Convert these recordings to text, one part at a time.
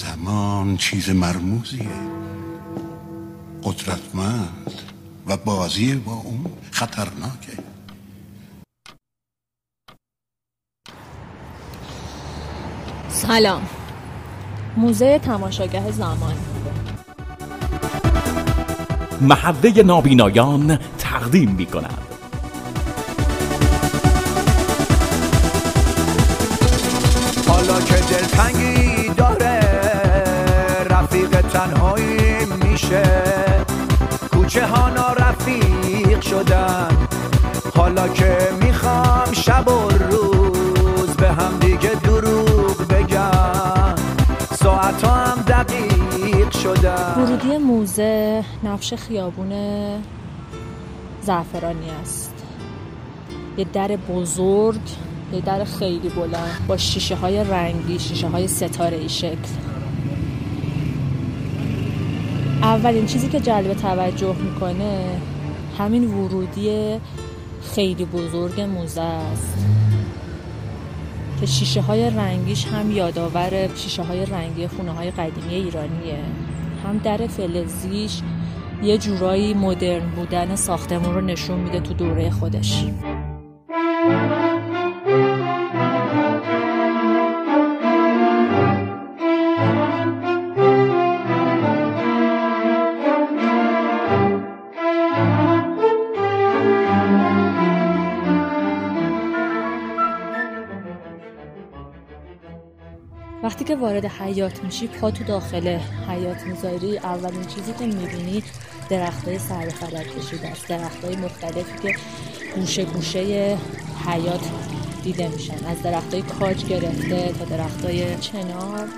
زمان چیز مرموزیه. قدرتمند و بازی با اون خطرناکه. سلام. موزه تماشاگه زمان. محله نابینایان تقدیم می کند حالا که دلتنگی تنهایی میشه. کوچه ها نارفیق شدن. حالا که می‌خوام شب و روز به هم دیگه دروغ بگم. ساعت هم دقیق شدن. ورودی موزه نفش خیابون زعفرانی است. یه در بزرگ یه در خیلی بلند با شیشه های رنگی شیشه های ستاره ای شکل. اولین چیزی که جلب توجه می‌کنه همین ورودی خیلی بزرگ موزه است. که شیشه های رنگیش هم یادآور شیشه های رنگی خونه های قدیمی ایرانیه. هم در فلزیش یه جورایی مدرن بودن ساختمون رو نشون میده تو دوره خودش. که وارد حیات میشی پا تو داخل حیات می‌ذاری اولین چیزی که می‌بینی درخت های سر فلک کشیده است. درخت های مختلفی که گوشه گوشه حیات دیده میشن. از درخت های کاج گرفته تا درخت های چنار.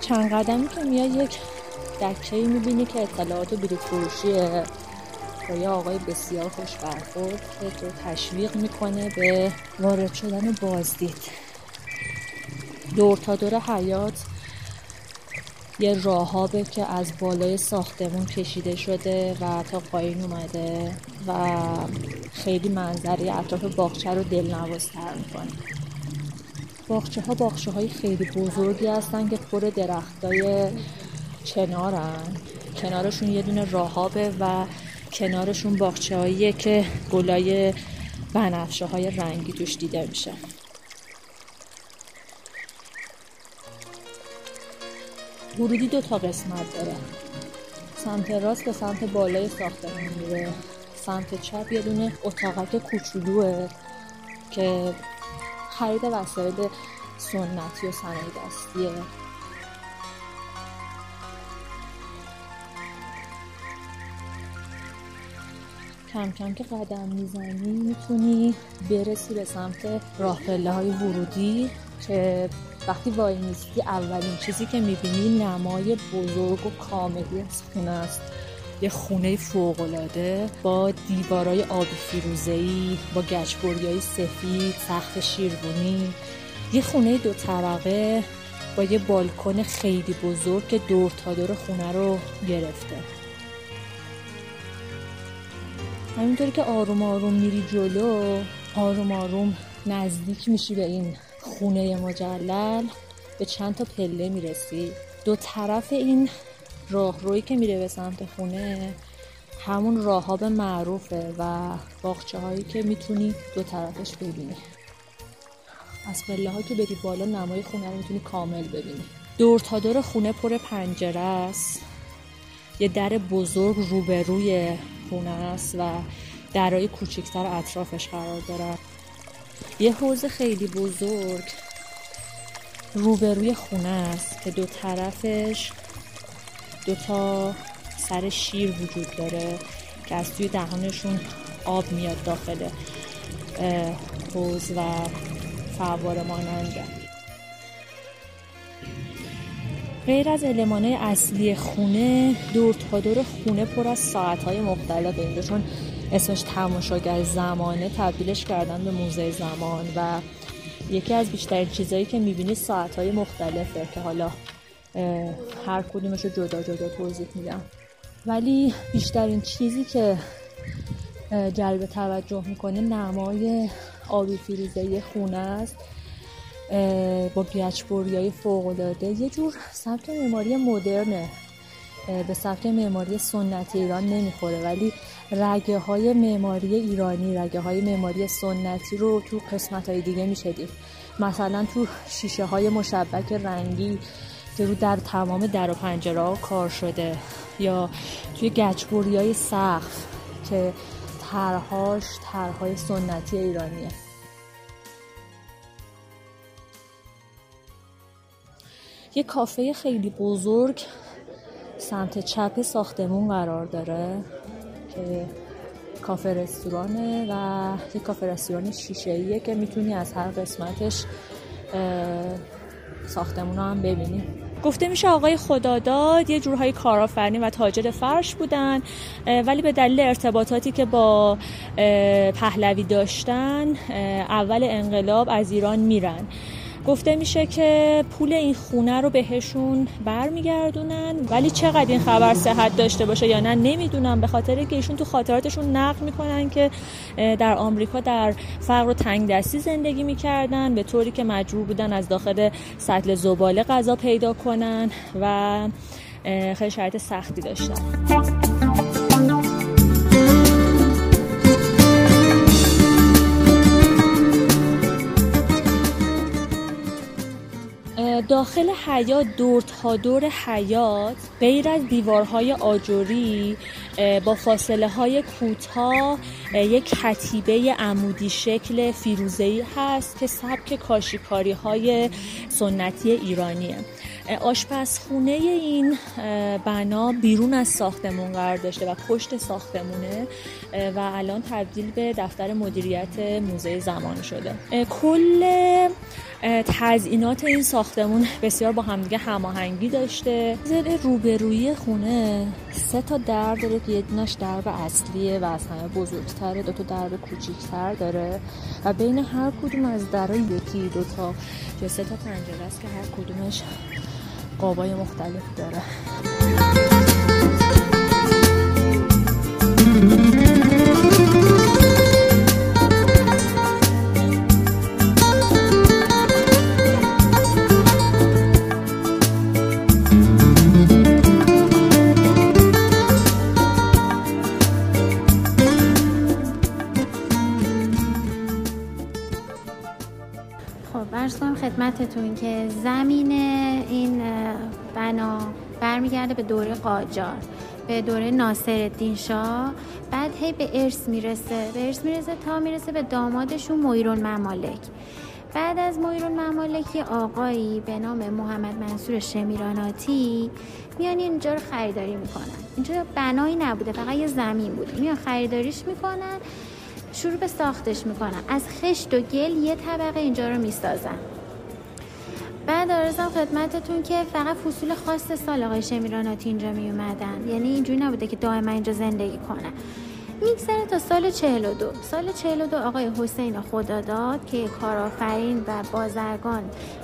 چند قدمی که میای یک دکه ای می‌بینی که اطلاعات بلیط فروشیه. یه آقای بسیار خوش برخورد که تو تشویق می‌کنه به وارد شدن بازدید. دور تا دور حیات یه راهابه که از بالای ساختمون کشیده شده و تا پایین اومده و خیلی منظره اطراف باغچه رو دلنوازتر می‌کنه. باغچه ها باغچه های خیلی بزرگی هستن که پر درختای چنارن. کنارشون یه دونه راهابه و کنارشون باغچه که گلای بنفشه های رنگی توش دیده میشه. ورودی دو تا قسمت داره. سمت راست به سمت بالای ساختمون میره. سمت چپ یه دونه اتاقک کوچولوه که خرید وسایل سنتی و صنایع دستیه کم کم که قدم می‌زنی می‌تونی برسی به سمت راه های ورودی که وقتی وای نیستی اولین چیزی که می‌بینی نمای بزرگ و کاملی از خونه است. یه خونه فوقالعاده با دیوارای آبی فیروزه‌ای با گچبریای سفید سقف شیربونی یه خونه دو طبقه با یه بالکن خیلی بزرگ که دور تا دور خونه رو گرفته. همینطوری که آروم آروم میری جلو آروم آروم نزدیک میشی به این خونه مجلل به چند تا پله می‌رسی. دو طرف این راهرویی که میره به سمت خونه همون راهاب معروفه و باخچه هایی که می‌تونی دو طرفش ببینی. از پله ها که بری بالا نمای خونه رو می‌تونی کامل ببینی. دور تا دور خونه پر پنجره است. یه در بزرگ روبروی خونه است و درای کوچکتر اطرافش قرار داره یه حوز خیلی بزرگ روبروی خونه است که دو طرفش دو تا سر شیر وجود داره که از توی دهانشون آب میاد داخل حوز و فوار ماننده غیر از علمانه اصلی خونه دور تا دور خونه پر از ساعتهای مختلف اینجا چون اسمش تماشاگر زمانه تبدیلش کردن به موزه زمان و یکی از بیشترین چیزهایی که می‌بینی ساعتهای مختلفه که حالا هر کدومش رو جدا جدا توضیح میدم. ولی بیشترین چیزی که جلب توجه می‌کنه نمای آبی فیروزه خونه است. با گچبوری های فوق یه جور سبک معماری مدرنه. به سبک معماری سنتی ایران نمی‌خوره ولی رگه های معماری ایرانی رگه های معماری سنتی رو تو قسمت های دیگه میشه دید مثلا تو شیشه های مشبک رنگی که رو در تمام در و پنجره ها کار شده یا توی گچبوری های سقف که ترهاش ترهای سنتی ایرانیه. یه کافه خیلی بزرگ سمت چپ ساختمون قرار داره که کافه رستورانه و یه کافه رستوران شیشه که می‌تونی از هر قسمتش ساختمون رو هم ببینی. گفته میشه آقای خداداد یه جورهای کارآفرینی و تاجر فرش بودن ولی به دلیل ارتباطاتی که با پهلوی داشتن اول انقلاب از ایران میرن. گفته میشه که پول این خونه رو بهشون برمیگردونن. ولی چقدر این خبر صحت داشته باشه یا نه نمی‌دونم. به خاطر که ایشون تو خاطراتشون نقل می‌کنن که در آمریکا در فقر و تنگ دستی زندگی می‌کردن به طوری که مجبور بودن از داخل سطل زباله غذا پیدا کنن و خیلی شرایط سختی داشتن. داخل حیات دور تا دور حیات غیر از دیوارهای آجوری با فاصله های کوتاه یک کتیبه عمودی شکل فیروزه‌ای هست که سبک کاشیکاری های سنتی ایرانیه. آشپزخونه این بنا بیرون از ساختمون قرار داشته و پشت ساختمونه و الان تبدیل به دفتر مدیریت موزه زمان شده. کل تزئینات این ساختمون بسیار با همدیگه هماهنگی داشته. زل روبرویی خونه سه تا در داره که یه دونش درب اصلیه و از همه بزرگتره دو تا درب کوچیکتر داره و بین هر کدوم از درها یکی دو تا یا سه تا پنجره است که هر کدومش قابای مختلف داره. خدمتتون که زمین این بنا برمیگرده به دوره قاجار به دوره ناصر الدین شاه. بعد هی به ارث می‌رسه به ارث می‌رسه تا می‌رسه به دامادشون مویرون ممالک. بعد از مویرون ممالکی آقایی به نام محمد منصور شمیراناتی میان اینجا رو خریداری می‌کنن. اینجا بنایی نبوده فقط یه زمین بوده. میان خریداریش می‌کنن شروع به ساختش می‌کنن. از خشت و گل یه طبقه اینجا رو می‌سازن. بعد آرزم خدمتتون که فقط فصول خاص سال آقای شمیراناتی اینجا می اومدن یعنی اینجوری نبوده که دائما اینجا زندگی کنه میگذره تا سال 42 سال 42 آقای حسین خداداد که کارآفرین و بازرگان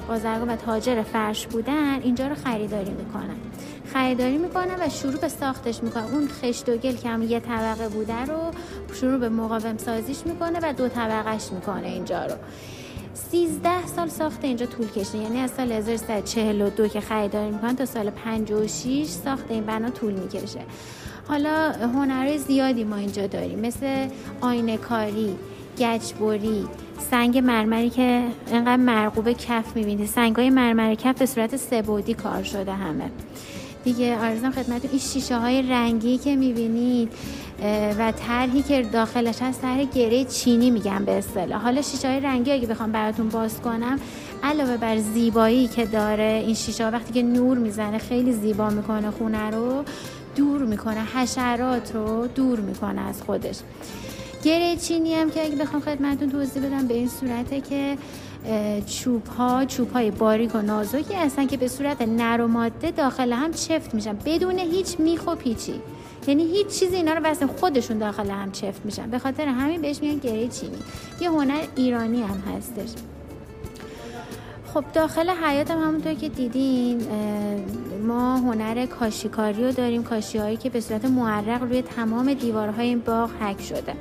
بازرگان و تاجر فرش بودن اینجا رو خریداری می‌کنن. خریداری می‌کنن و شروع به ساختش می‌کنن. اون خشت و گل که هم یه طبقه بوده رو شروع به مقاوم سازیش می‌کنه و دو طبقهش می‌کنه اینجا رو. 13 سال ساخت اینجا طول کشیده. یعنی از سال 1342 که خریداری می‌کنن تا سال 56 ساخت این بنا طول می‌کشه. حالا هنر زیادی ما اینجا داریم. مثل آینه کاری گچبری سنگ مرمری که اینقدر مرغوب کف می‌بینید سنگ های مرمر کف به صورت سبودی کار شده همه. دیگه. آرزم خدمتتون. این شیشه های رنگی که می‌بینید و طرحی که داخلش هست طرح گره چینی میگم به اصطلاح. حالا شیشه های رنگی اگه بخوام براتون باز کنم علاوه بر زیبایی که داره این شیشه وقتی که نور می‌زنه خیلی زیبا می‌کنه خونه رو دور می‌کنه حشرات رو دور می‌کنه از خودش. گره چینی هم که اگه بخوام خدمتتون توضیح بدم به این صورته که چوب ها چوب های باریک و نازکی هستن که به صورت نر و ماده داخل هم چفت میشن. بدون هیچ میخ و پیچی. یعنی هیچ چیزی اینا رو بس خودشون داخل هم چفت میشن. به خاطر همین بهش میگن گره چینی. یه هنر ایرانی هم هستش. خب داخل حیات هم همونطور که دیدین ما هنر کاشیکاری رو داریم. کاشی هایی که به صورت معرق روی تمام دیوارهای این باغ حک شده.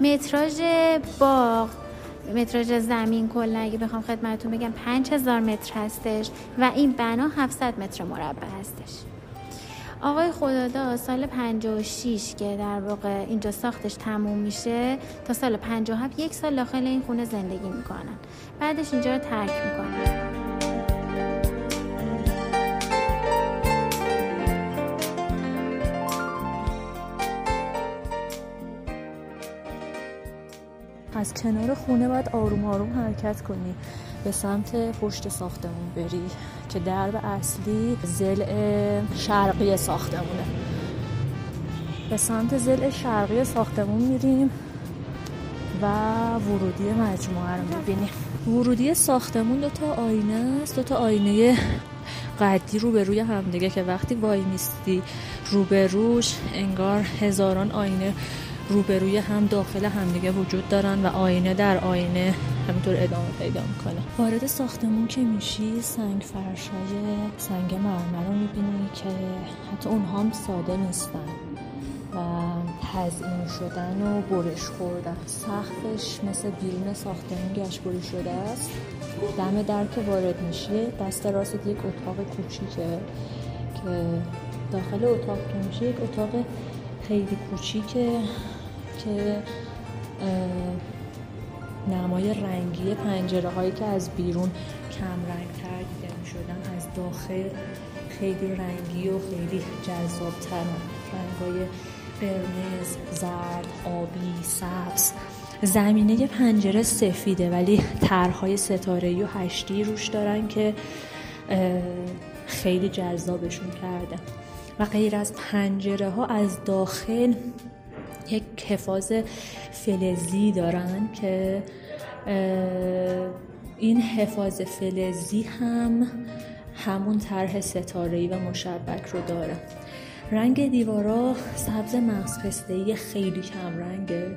متراژ باغ متراژ زمین کلا اگه بخوام خدمتتون بگم 5000 متر هستش و این بنا 700 متر مربع هستش. آقای خدادا سال 56 که در واقع اینجا ساختش تموم میشه تا سال 57 یک سال داخل این خونه زندگی می‌کنن. بعدش اینجا رو ترک می‌کنن. از کنار خونه باید آروم آروم حرکت کنی. به سمت پشت ساختمون بری که درب اصلی زل شرقی ساختمونه. به سمت زل شرقی ساختمون میریم و ورودی مجموعه رو می‌بینیم. ورودی ساختمون دو تا آینه است دو تا آینه قدی رو به روی همدیگه که وقتی وای میستی روبروش انگار هزاران آینه روبروی هم داخل همدیگه وجود دارن و آینه در آینه همینطور ادامه پیدا می‌کنه. وارد ساختمون که میشی سنگ فرشای سنگ مرمر رو می‌بینی که حتی اونها هم ساده نیستن و تزئین شدن و برش خوردن. سختش مثل بیرون ساختمون گشبری شده است. دم در که وارد میشه دست راست یک اتاق کوچیکه که داخل اتاق که میشه یک اتاق خیلی کوچیکه که نمای رنگی پنجره هایی که از بیرون کم رنگ تر دیده می شدن از داخل خیلی رنگی و خیلی جذاب تر رنگ های قرمز، زرد، آبی، سبز. زمینه پنجره سفیده ولی طرحهای ستاره و هشتی روش دارن که خیلی جذابشون کرده. و غیر از پنجره ها از داخل یک حفاظ فلزی دارن که این حفاظ فلزی هم همون طرح ستاره و مشبک رو داره. رنگ دیوارا سبز مغز پسته خیلی کم رنگه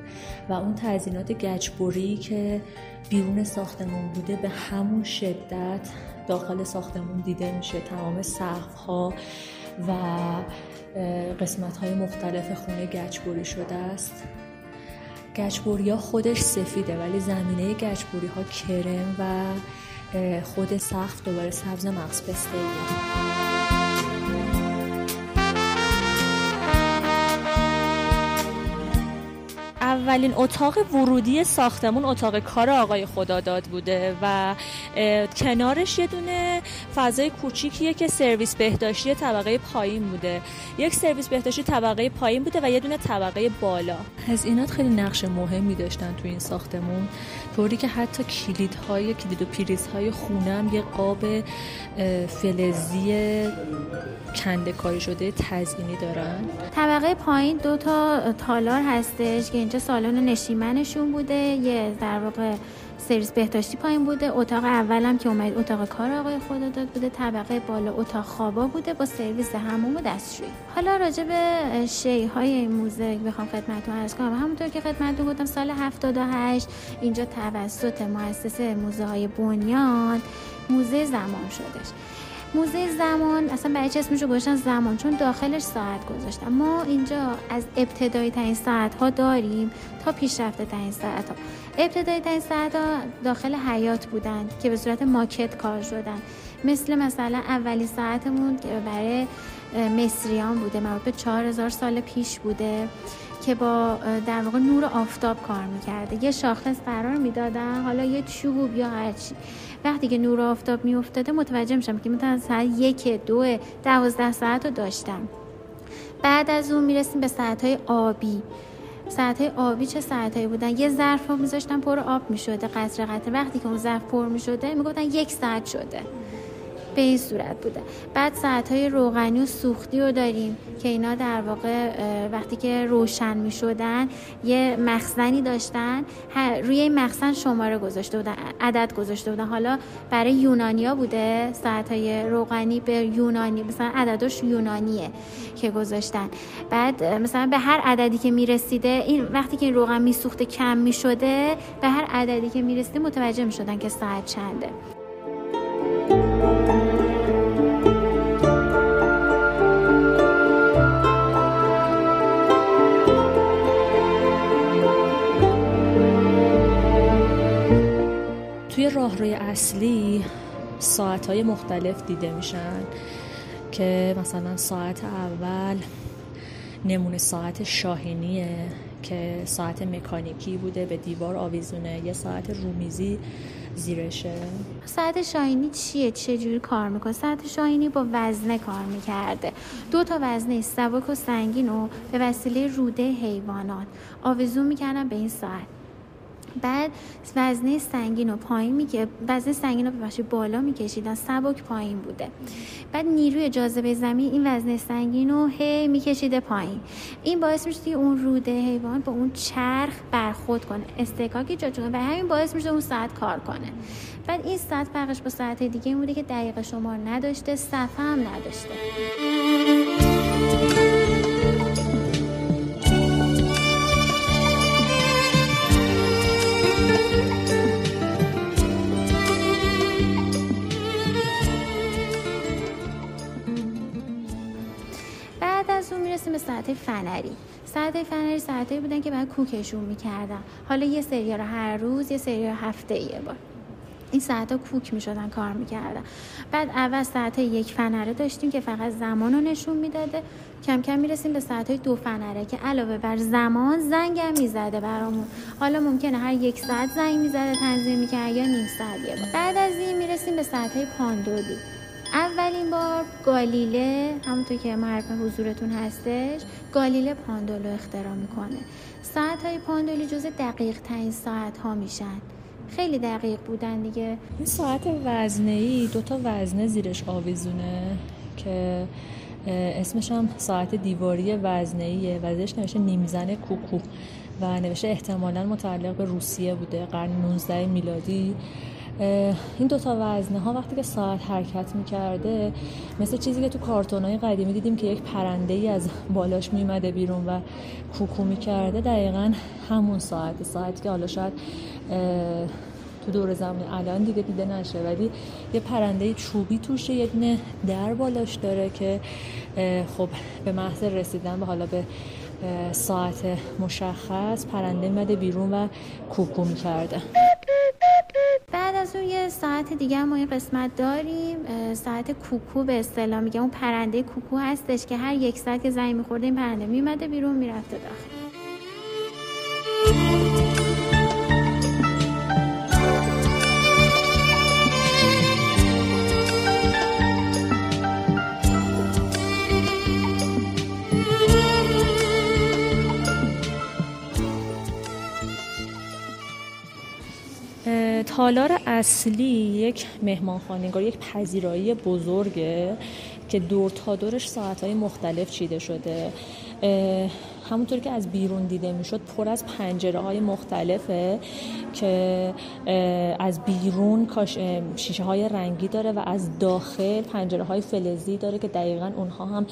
و اون تزینات گچبری که بیرون ساختمون بوده به همون شدت داخل ساختمون دیده میشه. تمام سقف ها و قسمت های مختلف خونه گچبری شده است. گچبوری ها خودش سفیده ولی زمینه گچبوری ها کرم و خود سقف دوباره سبز مغز پسته اولین اتاق ورودی ساختمون اتاق کار آقای خداداد بوده و کنارش یه دونه فضای کوچیکیه که سرویس بهداشتی طبقه پایین بوده. یک سرویس بهداشتی طبقه پایین بوده و یه دونه طبقه بالا. از اینات خیلی نقش مهمی داشتن تو این ساختمون. طوری که حتی کلیدهای کلید و پریزهای خونه هم یه قاب فلزی کنده کاری شده تزئینی دارن. طبقه پایین دو تا تالار هستش که اینجا سالن نشیمنشون بوده. یه در واقع سرویس بهداشتی پایین بوده. اتاق اولم که اومد اتاق کار آقای خداداد بوده. طبقه بالا اتاق خوابا بوده با سرویس هموم و دستشویی. حالا راجع به شی های این موزه بخوام خدمتتون عرض کنم. همونطور که خدمتتون گفتم سال 78 اینجا توسط مؤسسه موزه های بنیان موزه زمان شدش. موزه زمان اصلا برای چه اسمشو گذاشتن؟ زمان چون داخلش ساعت گذاشتن. ما اینجا از ابتدایی ترین ساعت ها داریم تا پیشرفته ترین ساعت ها ابتدایی ترین ها داخل حیات بودن که به صورت ماکت کار شدن. مثل مثلا اولی ساعتمون که برای مصریان بوده مربوط به 4000 سال پیش بوده که با در واقع نور آفتاب کار می‌کرده. یه شاخص قرار می‌دادن حالا یه چوب یا هرچی وقتی که نور آفتاب میافتاده متوجه میشم که مثلا ساعت یک دو دوازده ساعت رو داشتم بعد از اون می‌رسیم به ساعت های آبی. ساعت آبی چه ساعت هایی بودن؟ یه ظرف ها میذاشتن پر آب می‌شده قطره قطره. وقتی که اون ظرف پر می‌شده می‌گفتن یک ساعت شده. به این صورت بوده. بعد ساعت های روغنی و سوختی رو داریم که اینا در واقع وقتی که روشن می شدن یه مخزنی داشتن. روی این مخزن شماره گذاشته بودن عدد گذاشته بودن. حالا برای یونانیا بوده ساعت های روغنی به یونانی مثلا عددش یونانیه که گذاشتن. بعد مثلا به هر عددی که می‌رسیده این وقتی که این روغن میسوخته کم می‌شده به هر عددی که می‌رسیده متوجه می‌شدن که ساعت چنده. راهروی اصلی ساعت های مختلف دیده میشن که مثلا ساعت اول نمونه ساعت شاهینیه که ساعت مکانیکی بوده به دیوار آویزونه یه ساعت رومیزی زیرشه. ساعت شاهینی چیه؟ چه جوری کار می‌کنه؟ ساعت شاهینی با وزنه کار می‌کرده. دو تا وزنه سبک و سنگین و به وسیله روده حیوانات. آویزون می‌کردن به این ساعت. بعد وزنه سنگین رو پایین میگه وزنه سنگین رو به بالا میکشیدن. سبک پایین بوده. بعد نیروی جاذبه زمین این وزنه سنگین رو هی میکشیده پایین. این باعث میشه که اون روده حیوان با اون چرخ برخورد کنه. استکاکی جا و همین باعث میشه اون ساعت کار کنه. بعد این ساعت فرقش با ساعت دیگه این بوده که دقیقه شمار نداشته صفحه هم نداشته. می‌رسیم به ساعت فنری. ساعت فنری ساعتایی بودن که بعد کوکشون می‌کردن. حالا یه سری رو هر روز یه سری هفته یه بار. این ساعت ها کوک می شدن کار می‌کردن. بعد اول ساعت یک فنره داشتیم که فقط زمان رو نشون می‌داده. کم کم می‌رسیم به ساعت دو فنره که علاوه بر زمان زنگ هم می‌زده برامون. حالا ممکنه هر یک ساعت زنگ می‌زده تنظیم می‌کرد یا نیم ساعت یه بار. بعد از این می‌رسیم به ساعت های پاندولی. اولین بار گالیله همونطور که معرف حضورتون هستش گالیله پاندولو اختراع می‌کنه. ساعت های پاندولی جز دقیق ترین ساعت ها میشن. خیلی دقیق بودن دیگه. این ساعت وزنه ای دوتا وزنه زیرش آویزونه که اسمش هم ساعت دیواری وزنه ایه وزنش نوشته نیمزن کوکو و نوشته احتمالا متعلق به روسیه بوده. قرن 19 میلادی این دوتا وزنه ها وقتی که ساعت حرکت می‌کرده مثل چیزی که تو کارتون های قدیمی دیدیم که یک پرنده ای از بالاش میمده بیرون و کوکو می‌کرده دقیقا همون ساعت ساعتی که حالا شاید تو دور زمان الان دیگه دیده نشه ولی یه پرنده چوبی توشه یه دونه در بالاش داره که خب به محض رسیدن به حالا به ساعت مشخص پرنده مده بیرون و کوکو می‌کرده. بعد از اون یه ساعت دیگه ما یه قسمت داریم ساعت کوکو به اصطلاح میگه. اون پرنده کوکو هستش که هر یک ساعت که زنگ میخورده این پرنده میمده بیرون می‌رفته داخل. تالار اصلی یک مهمانخانگار یک پذیرایی بزرگه که دور تا دورش ساعتهای مختلف چیده شده. همونطور که از بیرون دیده می‌شد پر از پنجره های مختلفه که از بیرون شیشه های رنگی داره و از داخل پنجره های فلزی داره که دقیقا اونها هم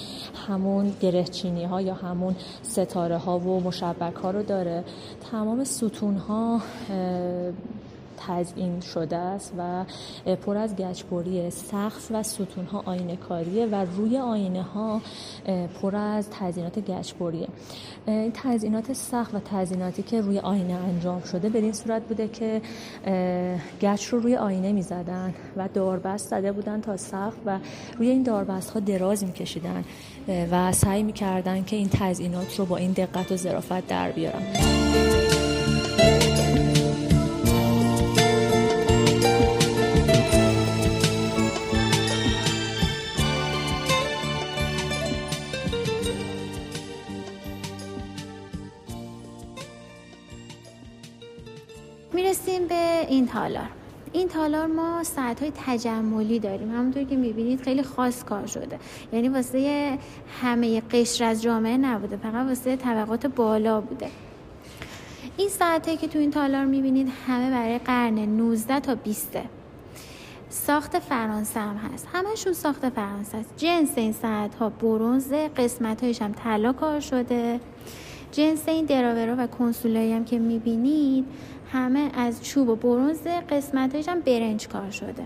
همون گرهچینی ها یا همون ستاره ها و مشبک ها رو داره. تمام ستون ها تزئین شده است و پر از گچبری سقف و ستون ها آینه کاریه و روی آینه ها پر از تزئینات گچبریه. این تزئینات سقف و تزئیناتی که روی آینه انجام شده به این صورت بوده که گچ رو روی آینه می زدن و داربست زده بودن تا سقف و روی این داربست ها دراز میکشیدن و سعی می‌کردن که این تزئینات رو با این دقت و ظرافت در بیارن. این تالار. این تالار ما ساعت های تجملی داریم. همونطور که می‌بینید خیلی خاص کار شده. یعنی واسه همه قشر از جامعه نبوده فقط واسه طبقات بالا بوده. این ساعته که تو این تالار می‌بینید همه برای قرن 19 تا 20 ساخت فرانسه هم هست. همشون ساخت فرانسه هست جنس این ساعت ها برونز قسمت هایش هم طلا کار شده. جنس این دراورا و کنسولایی هم که می‌بینید همه از چوب و برونز قسمتش هم برنج کار شده.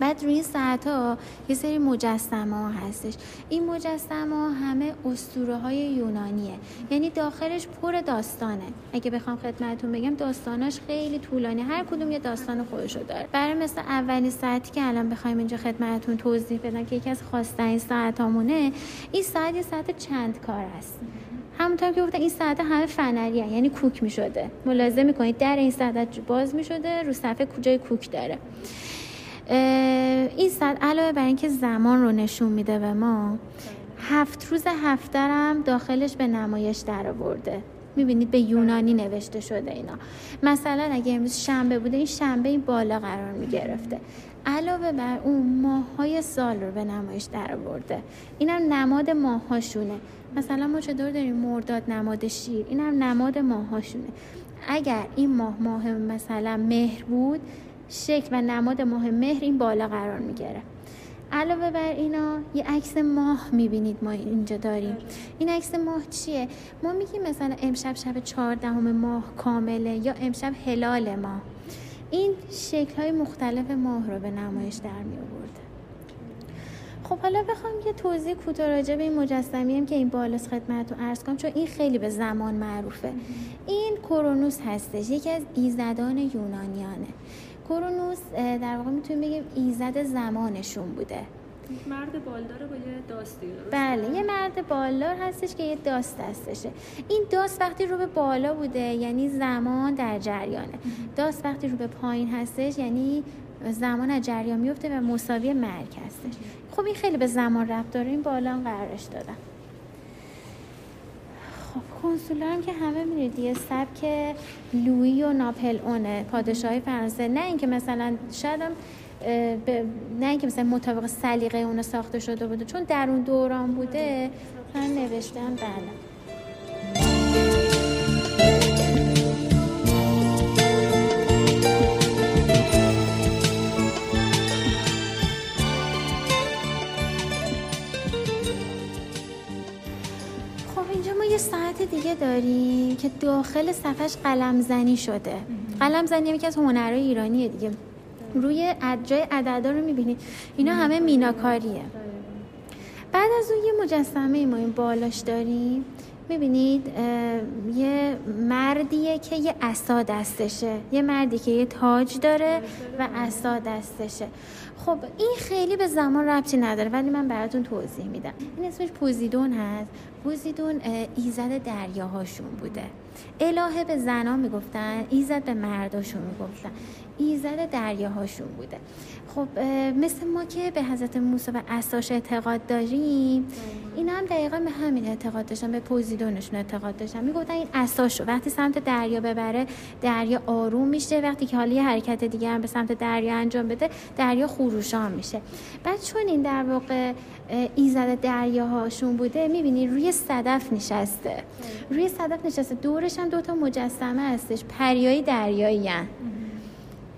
بعد روی این ساعت ها یه سری مجسمه ها هستش. این مجسمه ها همه اسطوره های یونانیه. یعنی داخلش پر داستانه. اگه بخوام خدمتتون بگم داستاناش خیلی طولانی هر کدوم یه داستان خودشو داره. برای مثل اولین ساعتی که الان بخوایم اینجا خدمتتون توضیح بدم که یکی از خواستن ساعت همونه این ساعت یه ساعت چند کار است. همونطور که گفتم این ساعت همه فنری یعنی کوک می شده ملاحظه می‌کنید در این ساعت باز می شده رو صفحه کجای کوک داره. این ساعت علاوه بر اینکه زمان رو نشون میده به ما هفت روز هفترم داخلش به نمایش در آورده می‌بینید به یونانی نوشته شده اینا. مثلا اگه امروز شنبه بوده این شنبه این بالا قرار می‌گرفته. علاوه بر اون ماه های سال رو به نمایش در آورده اینم نماد ماهاشونه. مثلا ما چطور داریم مرداد نماد شیر؟ اینم نماد ماهاشونه. اگر این ماه ماه مثلا مهر بود شکل و نماد ماه مهر این بالا قرار می‌گیره. علاوه بر اینا یه عکس ماه می‌بینید ما اینجا داریم. این عکس ماه چیه؟ ما میگیم مثلا امشب شب چهاردهم ماه کامله یا امشب هلال ماه. این شکل های مختلف ماه رو به نمایش در می آورده خب حالا بخوام یه توضیح کوتاه راجع به این مجسمی هم که این بالاست خدمتتون عرض کنم چون این خیلی به زمان معروفه. این کرونوس هستش یکی از ایزدان یونانیانه. کرونوس در واقع می‌تونیم بگیم ایزد زمانشون بوده. مرد بالدار با یه داستی بله یه مرد بالدار هستش که یه داست هستشه. این داست وقتی رو به بالا بوده یعنی زمان در جریانه. داست وقتی رو به پایین هستش یعنی زمان از جریان میفته و مساوی مرگ هستش. خب این خیلی به زمان ربط داره. این بالا قرارش دادم. خب کنسولار که همه می‌دونید یه سبک لویی و ناپل اونه پادشاهی فرانسه. نه اینکه مثلا شاید نه اینکه مثلا مطابق سلیقه اون ساخته شده بوده. چون در اون دوران بوده من نوشتم بله. یه ساعت دیگه داریم که داخل صفحش قلم زنی شده. قلم زنی یکی از هنرهای ایرانیه دیگه. روی جای عددا رو می‌بینید اینا همه میناکاریه. بعد از اون یه مجسمه ما این بالاش داریم. می‌بینید یه مردیه که یه عصا دستشه. یه مردی که یه تاج داره و عصا دستشه. خب این خیلی به زمان ربطی نداره ولی من براتون توضیح میدم. این اسمش پوزیدون هست. پوزیدون ایزد دریاهاشون بوده. الهه به زنان می‌گفتن ایزد به مرداشون می‌گفتن. ایزد دریاهاشون بوده. خب مثل ما که به حضرت موسی و اساش اعتقاد داریم این هم دقیقا به همین اعتقاد داشتن به پوزیدونشون اعتقاد داشتن. می‌گفتن این اساسو وقتی سمت دریا ببره دریا آروم میشه. وقتی که حالا یه حرکت دیگه هم به سمت دریا انجام بده دریا خروشان میشه. بعد چون این در واقع ایزد دریاهاشون بوده می‌بینی روی صدف نشسته. روی صدف نشسته. دورش هم دوتا مجسمه هستش. پریای دریایی هن.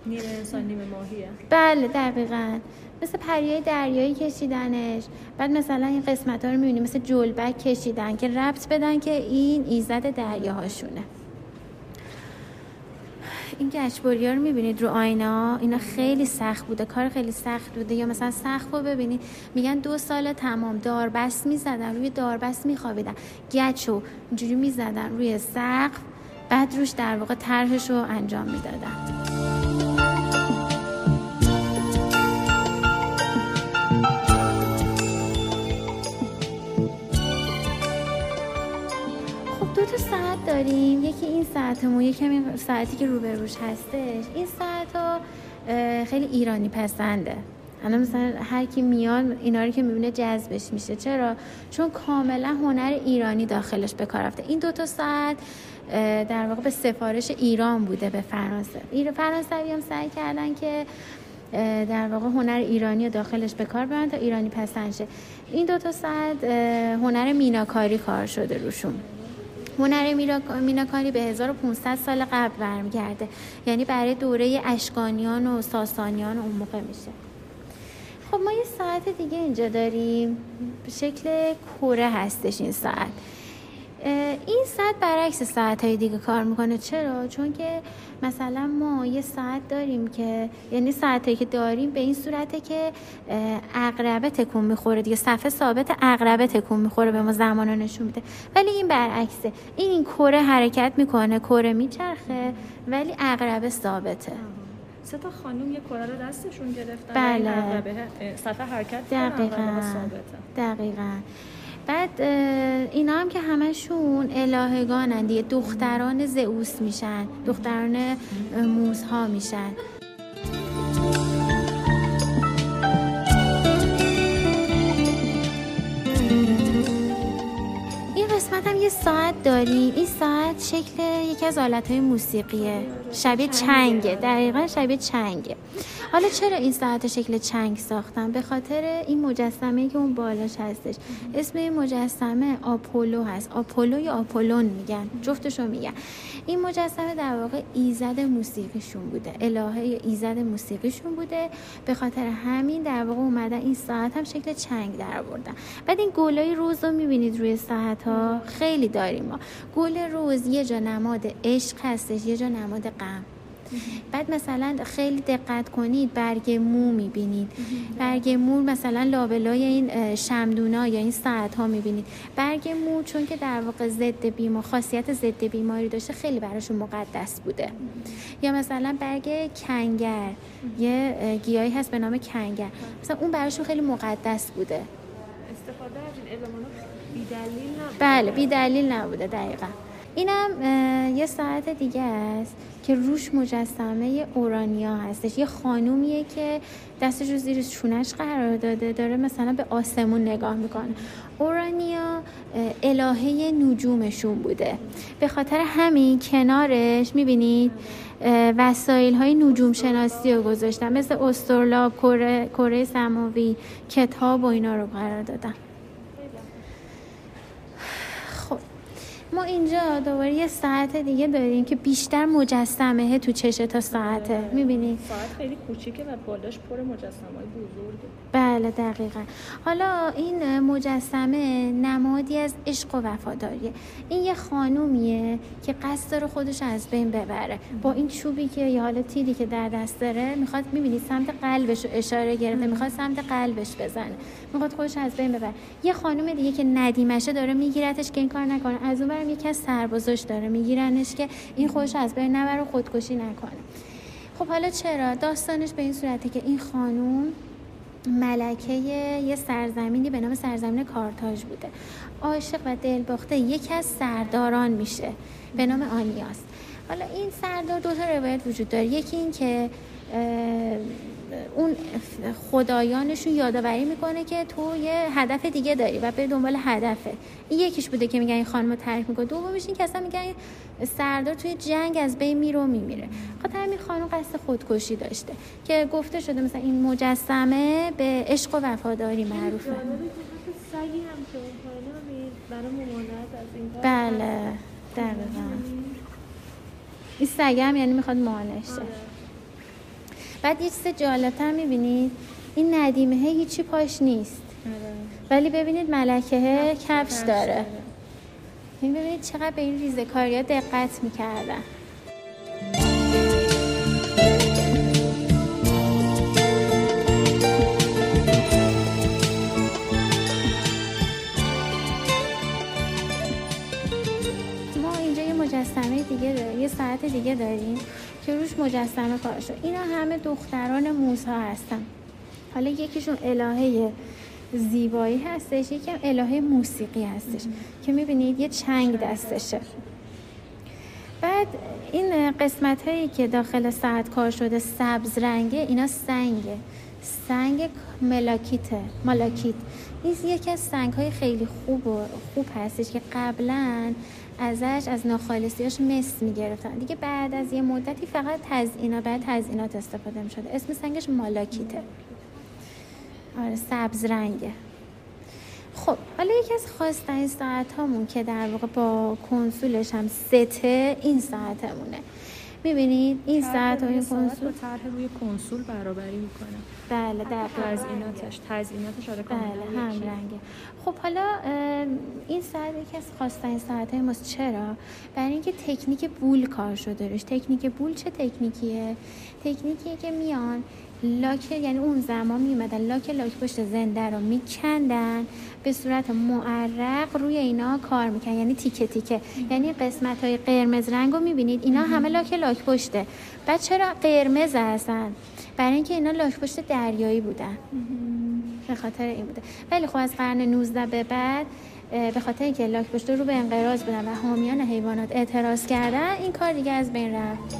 نیمه ماهیه. بله دقیقا. مثل پریای دریایی کشیدنش. بعد مثلا این قسمت ها رو می‌بینی مثل جلبک کشیدن که ربط بدن که این ایزد دریاهاشونه. این گچبوری ها رو می‌بینید رو آینا؟ اینا خیلی سخت بوده کار خیلی سخت بوده. یا مثلا سخت رو ببینید میگن دو سال تمام داربست می‌زدن روی داربست میخوابیدن. گچ رو اینجوری می‌زدن روی سقف بعد روش در واقع طرحش رو انجام می‌دادن. ساعت داریم. یکی این ساعتمون یکی همین ساعتی که روبروش هستش. این ساعت ها خیلی ایرانی پسنده. الان مثلا هر کی میاد اینا رو که می‌بینه جذبش میشه. چرا؟ چون کاملا هنر ایرانی داخلش به کار این دوتا ساعت در واقع به سفارش ایران بوده به فرانسه. فرانسوی هم سعی کردن که در واقع هنر ایرانی داخلش به کار برن تا ایرانی پسند شه. این دوتا ساعت هنر میناکاری کار شده روشون. هنر میناکاری به 1500 سال قبل برمیگرده. یعنی برای دوره اشکانیان و ساسانیان اون موقع میشه. خب ما یه ساعت دیگه اینجا داریم. به شکل کوره هستش این ساعت. این ساعت برعکس ساعت های دیگه کار می‌کنه. چرا؟ چون که مثلا ما یه ساعت داریم که یعنی ساعتی که داریم به این صورته که اقربه تکون می‌خوره دیگه. صفحه ثابت اقربه تکون می‌خوره به ما زمان نشون میده. ولی این برعکسه. این این کره حرکت می‌کنه. کره میچرخه ولی اقربه ثابته. سه تا خانم یه کره رو دستشون گرفتن بله. صفحه حرکت دقیقا. دقیقا. بعد اینا هم که همشون الهگانن دیگه. دختران زئوس میشن دختران موزها میشن. قسمت هم یه ساعت داریم این ساعت شکل یکی از آلت های موسیقیه. شبیه چنگه. دقیقا شبیه چنگه. حالا چرا این ساعت شکل چنگ ساختم؟ به خاطر این مجسمه که اون بالاش هستش. اسم این مجسمه آپولو هست. آپولو یا آپولون میگن. جفتشو میگن. این مجسمه در واقع ایزد موسیقیشون بوده. الهه ایزد موسیقیشون بوده. به خاطر همین در واقع اومدن این ساعت هم شکل چنگ در آوردن. بعد این گلای روز رو می‌بینید روی ساعت ها خیلی داریم ما. گل روز یه جا نماد عشق هستش یه جا نماد غم. بعد مثلا خیلی دقت کنید برگ مو می‌بینید. برگ مو مثلا لابلای این شمدونا یا این ساعت ها می‌بینید. برگ مو چون که در واقع ضد بیمار خاصیت ضد بیماری داشته خیلی براشون مقدس بوده. یا مثلا برگ کنگر یه گیاهی هست به نام کنگر. مثلا اون براشون خیلی مقدس بوده. استفاده از این بله بی دلیل نبوده دقیقا. اینم یه ساعت دیگه است که روش مجسمه اورانیا هستش. یه خانومیه که دستش رو زیر شونش قرار داده داره مثلا به آسمون نگاه می‌کنه. اورانیا الهه نجومشون بوده. به خاطر همین کنارش می‌بینید وسایل های نجوم شناسی رو گذاشتن. مثل استرلاب کره, سماوی کتاب و اینا رو قرار دادن. ما اینجا دوباره یه ساعت دیگه داریم که بیشتر مجسمه تو چشه تا ساعته. می‌بینی؟ ساعت خیلی کوچیکه و بالاش پر مجسمه های بزرگه. بله دقیقا. حالا این مجسمه نمادی از عشق و وفاداریه. این یه خانومیه که قصد داره خودش از بین ببره. با این چوبی که یا حالا تیری که در دست داره می‌خواد می‌بینی سمت قلبش رو اشاره گرفته می‌خواد سمت قلبش بزنه. می‌خواد خودش از بین ببره. یه خانوم دیگه که ندیمشه داره میگیرتش که این کار نکنه. از اون برم یکی از سربازاش داره میگیرنش که این خودش از بین نبره و خودکشی نکنه. خب حالا چرا؟ داستانش به این صورته که این خانوم ملکه یه سرزمینی به نام سرزمین کارتاژ بوده. عاشق و دلباخته یکی از سرداران میشه. به نام آنیاس. حالا این سردار دو تا روایت وجود داره. یکی این که اون خدایانشون یادآوری می‌کنه که تو یه هدف دیگه داری و به دنبال هدفه. این یکیش بوده که میگن این خانم رو تعریف می‌کنه. دومش این که اصلا میگن سردار توی جنگ از بین میره و میمیره. خاطر همین خانم قصد خودکشی داشته که گفته شده مثلا این مجسمه به عشق و وفاداری معروفه. بله دقیقا. این سگه هم یعنی می‌خواد شه. بعد یه چیز جالبتر می‌بینید. این ندیمه هیچی پاش نیست. ولی ببینید ملکه کفش داره. این ببینید چقدر به این ریزه ها دقت می‌کردن. ما اینجا یه مجسمه دیگه داریم. یه ساعت دیگه داریم. که روش مجسمه کار شد. اینا همه دختران موسا هستن. حالا یکیشون الهه زیبایی هستش یکم الهه موسیقی هستش که می‌بینید یه چنگ دستشه. بعد این قسمت هایی که داخل ساعت کار شده سبز رنگه اینا سنگه. سنگ ملاکیته ملاکیت. این یکی از سنگ های خیلی خوب و خوب هستش که قبلا ازش از ناخالصیاش مس می‌گرفتن. دیگه بعد از یه مدتی فقط تزئینا بعد تزئینات استفاده می‌شده اسم سنگش مالاکیته. آره سبز رنگه. خب حالا یکی از خواستن ساعت هامون که در واقع با کنسولش هم سته این ساعتمونه. می‌بینید؟ این ساعت و این کنسول. طرح روی کنسول برابری می‌کنه. بله دقیقا تزئیناتش تزئیناتش آره بله هم. رنگه. خب حالا این ساعت یکی از خواستن ساعت های ماست. چرا؟ برای اینکه تکنیک بول کار شده روش. تکنیک بول چه تکنیکیه؟ تکنیکیه که میان لاک یعنی اون زمان میومدن لاک لاک پشت زنده رو میکندن. به صورت معرق روی اینا کار می‌کنن. یعنی تیکه تیکه. یعنی قسمت های قرمز رنگ رو می‌بینید. اینا همه لاک لاک پشته. بعد چرا قرمز هستن؟ برای اینکه اینا لاک پشت دریایی بودن. به خاطر این بوده. ولی خب از قرن 19 به بعد به خاطر اینکه لاک پشت رو به انقراض بودن و حامیان حیوانات اعتراض کردن این کار دیگه از بین رفت.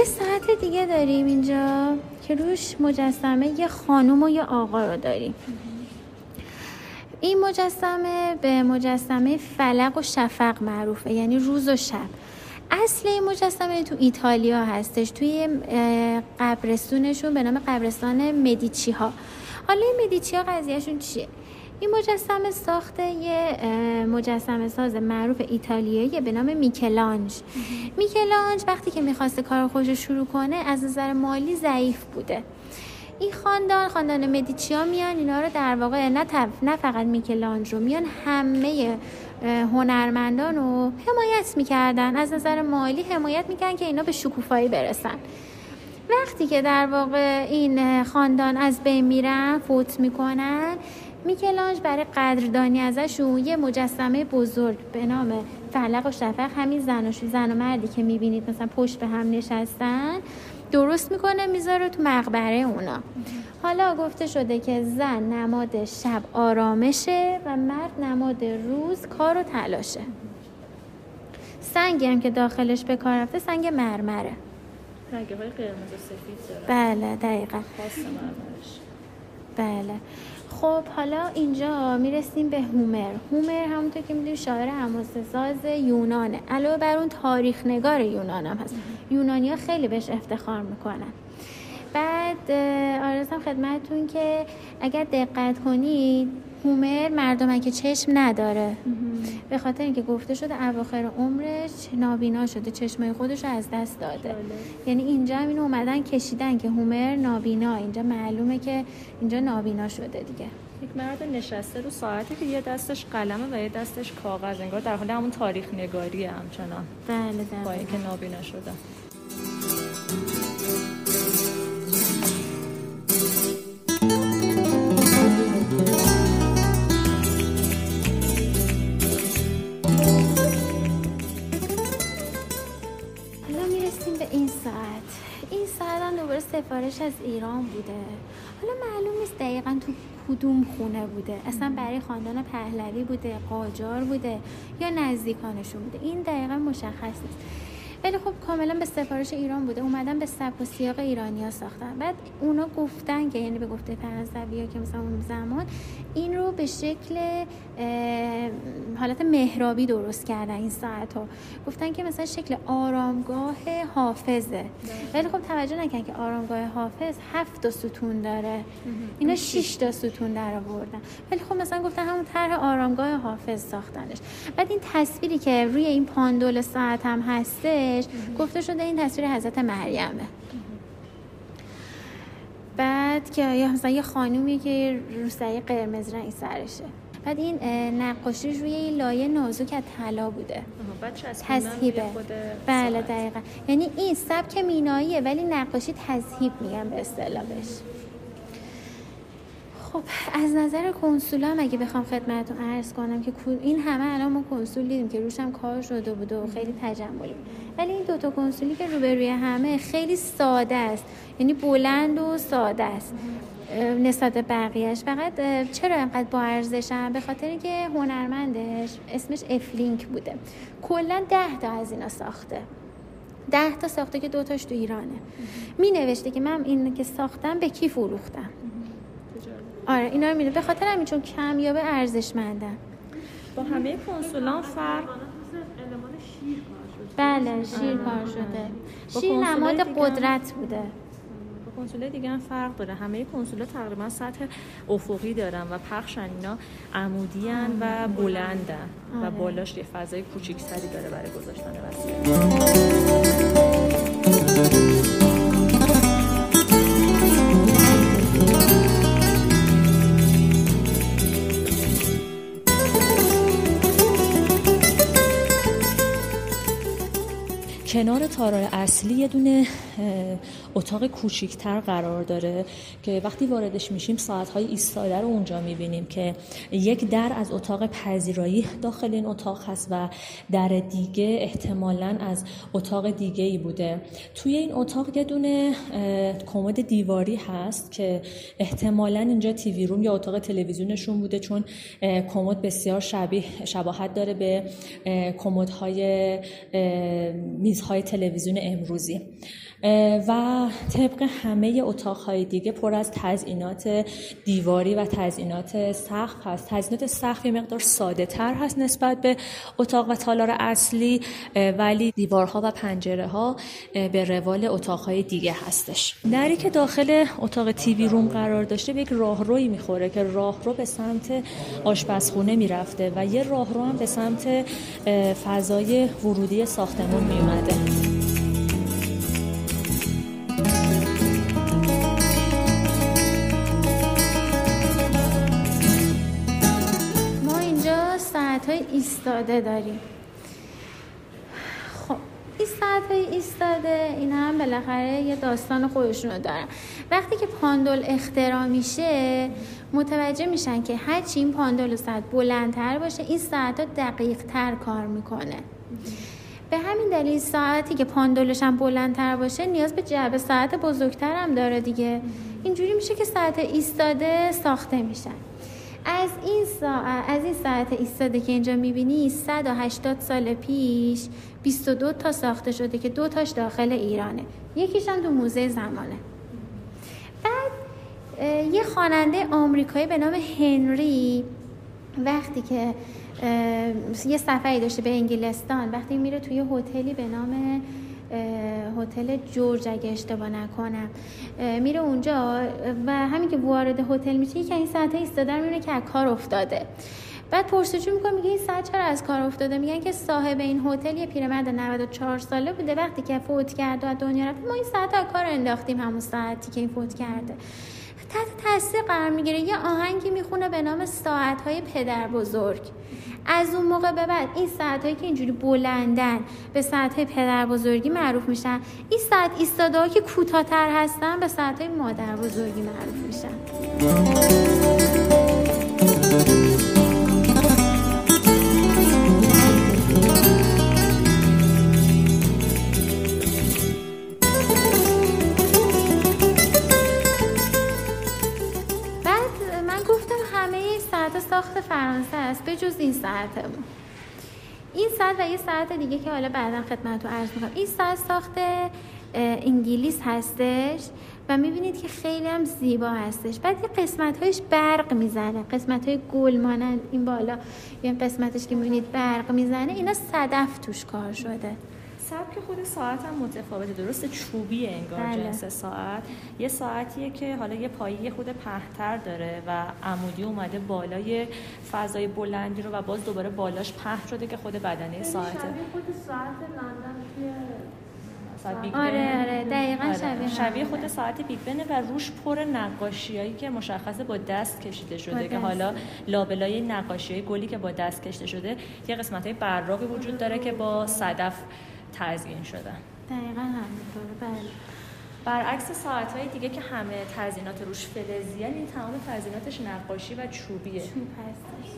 یه ساعت دیگه داریم اینجا که روش مجسمه یه خانوم و یه آقا رو داریم. این مجسمه به مجسمه فلق و شفق معروفه یعنی روز و شب. اصل این مجسمه تو ایتالیا هستش توی قبرستونشون به نام قبرستان مدیچی ها حالا این مدیچی ها قضیهشون چیه؟ این مجسمه ساخته یه مجسمه ساز معروف ایتالیایی به نام میکلانج. میکلانج وقتی که می‌خواسته کار خودش رو شروع کنه از نظر مالی ضعیف بوده. این خاندان خاندان مدیچی ها میان اینا رو در واقع نه, نه فقط میکلانج رو میان همه هنرمندان رو حمایت می‌کردن. از نظر مالی حمایت می‌کردن که اینا به شکوفایی برسن. وقتی که در واقع این خاندان از بین میرن فوت می‌کنن میکلانج برای قدردانی ازشون یه مجسمه بزرگ به نام فلق و شفق همین زن و, زن و مردی که می‌بینید مثلا پشت به هم نشستن درست می‌کنه می‌ذاره تو مقبره اونا. حالا گفته شده که زن نماد شب آرامشه و مرد نماد روز کار و تلاشه. سنگی هم که داخلش به کار رفته سنگ مرمره. رنگه های قرمز و سفید داره. بله دقیقا. خاص مرمرش. بله. خب حالا اینجا می‌رسیم به هومر. هومر همونطور که می‌دونی شاعر حماسه ساز یونانه. علاوه بر اون تاریخ نگار یونان هم هست. یونانیا خیلی بهش افتخار می‌کنن. بعد آرزم خدمتتون که اگر دقت کنید هومر که چشم نداره. به خاطر اینکه گفته شده اواخر عمرش نابینا شده چشمای خودش رو از دست داده. یعنی اینجا هم اینو اومدن کشیدن که هومر نابینا. اینجا معلومه که اینجا نابینا شده دیگه. یک مرد نشسته رو ساعتی که یه دستش قلمه و یه دستش کاغذ انگار در حال همون تاریخ نگاریه همچنان. بله با دقیقا اینکه نابینا شده. هم دوباره سفارش از ایران بوده. حالا معلوم نیست دقیقا تو کدوم خونه بوده. اصلا برای خاندان پهلوی بوده قاجار بوده یا نزدیکانشون بوده. این دقیقا مشخص نیست. ولی خب کاملا به سفارش ایران بوده. اومدن به سبک و سیاق ایرانیا ساختن. بعد اونا گفتن که یعنی به گفته فرانسوی که مثلا اون زمان این رو به شکل حالت مهرابی درست کردن این ساعت ها گفتن که مثلا شکل آرامگاه حافظه. ولی خب توجه نکن که آرامگاه حافظ هفت تا ستون داره. اینا شش تا ستون در آوردن. ولی خب مثلا گفتن همون طرح آرامگاه حافظ ساختنش. بعد این تصویری که روی این پاندول ساعت هم هستش گفته شده این تصویر حضرت مریمه. بعد که یا مثلا یه خانومی که روسری قرمز رنگ سرشه. بعد این نقاشیش روی این لایه نازک از طلا بوده. خود بله. دقیقا. یعنی این سبک میناییه ولی نقاشی تذهیب میگن به اصطلاح بهش. خب از نظر کنسول هم اگه بخوام خدمتتون عرض کنم که این همه الان ما کنسول دیدیم که روش هم کار شده بوده و خیلی تجملی بود. ولی این دوتا کنسولی که روبروی همه خیلی ساده است. یعنی بلند و ساده است. نسبت به بقیهش فقط چرا انقدر با ارزشم؟ به خاطر که هنرمندش اسمش افلینک بوده. کلا ده تا از اینا ساخته. ده تا ساخته که دوتاش تو ایرانه. می نوشته که من این که ساختم به کی فروختم. آره اینا رو میده به خاطر همین چون کمیابه ارزشمندن با همه کنسولان فرق بله شیر کار شده. شیر کنسولای نماد قدرت بوده. با کنسول دیگه هم فرق داره. همه کنسول تقریبا سطح افقی دارن و پخشن. اینا عمودی و بلندن و آره. بالاش یه فضای کوچیکتری داره برای گذاشتن وسیله. کنار تارای اصلی یه دونه اتاق کوچیکتر قرار داره که وقتی واردش میشیم ساعتهای ایستاده رو اونجا می‌بینیم که یک در از اتاق پذیرایی داخل این اتاق هست و در دیگه احتمالا از اتاق دیگه ای بوده. توی این اتاق یه دونه کمد دیواری هست که احتمالا اینجا تیوی روم یا اتاق تلویزیونشون بوده چون کمد بسیار شبیه شباهت داره به کمدهای اه، میزهای تلویزیون امروزی. و طبق همه اتاقهای دیگه پر از تزئینات دیواری و تزئینات سقف هست. تزئینات سقف یه مقدار ساده تر هست نسبت به اتاق و تالار اصلی ولی دیوارها و پنجره ها به روال اتاقهای دیگه هستش. دری که داخل اتاق تیوی روم قرار داشته به یک راهروی می‌خوره که راهرو به سمت آشپزخونه می‌رفته و یه راهرو هم به سمت فضای ورودی ساختمون میومده ما اینجا ساعت های ایستاده داریم. خب این ساعت های ایستاده این هم بالاخره یه داستان خودشونو دارن. وقتی که پاندول اختراع میشه متوجه میشن که هرچی این پاندول ساعت بلندتر باشه این ساعت ها دقیق تر کار می‌کنه. به همین دلیل ساعتی که پاندولش هم بلندتر باشه نیاز به جعبه ساعت بزرگتر هم داره دیگه. اینجوری میشه که ساعت ایستاده ساخته میشن. از این ساعت از این ساعت ایستاده که اینجا می‌بینی 180 سال پیش 22 تا ساخته شده که دو تاش داخل ایرانه. یکیش هم تو موزه زمانه. بعد یه خواننده آمریکایی به نام هنری وقتی که یه سفری داشته به انگلستان. وقتی میره توی هتلی به نام هتل جورج اگه اشتباه نکنم. میره اونجا و همین که وارد هتل میشه یکی این ساعت ایستاده رو می‌بینه که کار افتاده. بعد پرسجو می‌کنه میگه این ساعت چرا از کار افتاده؟ میگن که صاحب این هتل یه پیرمرد 94 ساله بوده. وقتی که فوت کرد و از دنیا رفت ما این ساعت از کار انداختیم همون ساعتی که این فوت کرده. تحت تاثیر قرار می‌گیره. یه آهنگی می‌خونه به نام ساعت های پدر بزرگ. از اون موقع به بعد این ساعت هایی که اینجوری بلندن به ساعت های پدر بزرگی معروف میشن. این ساعت ایستاده که کوتاهتر هستن به ساعت های مادر بزرگی معروف میشن. ساخت فرانسه است به جز این ساعتمون این ساعت و یه ساعت دیگه که حالا بعدا خدمتتون عرض می‌کنم. این ساعت ساخت انگلیس هستش و می‌بینید که خیلی هم زیبا هستش. بعد یه قسمت هایش برق می‌زنه. قسمت های گل مانند این بالا یه قسمتش که می‌بینید برق می‌زنه اینا صدف توش کار شده. سبک خود ساعت هم متفاوته درست چوبی انگار بله. جنس ساعت یه ساعتیه که حالا یه پایه خود پهتر داره و عمودی اومده بالای فضای بلندی رو و باز دوباره بالاش پهن شده که خود بدنه ساعته ساعت بیگ آره،. آره، دقیقاً شبیه شبیه همونه. خود ساعت بیگ بنه و روش پر نقاشیایی که مشخصه با دست کشیده شده که. حالا لابلای نقاشی های گلی که با دست کشیده شده یه قسمت های براقی وجود داره که با صدف تزیین شدن. دقیقا همینطوره بله. برعکس ساعت های دیگه که همه تزیینات روش فلزی این تمام تزییناتش نقاشی و چوبیه. چوب هستش.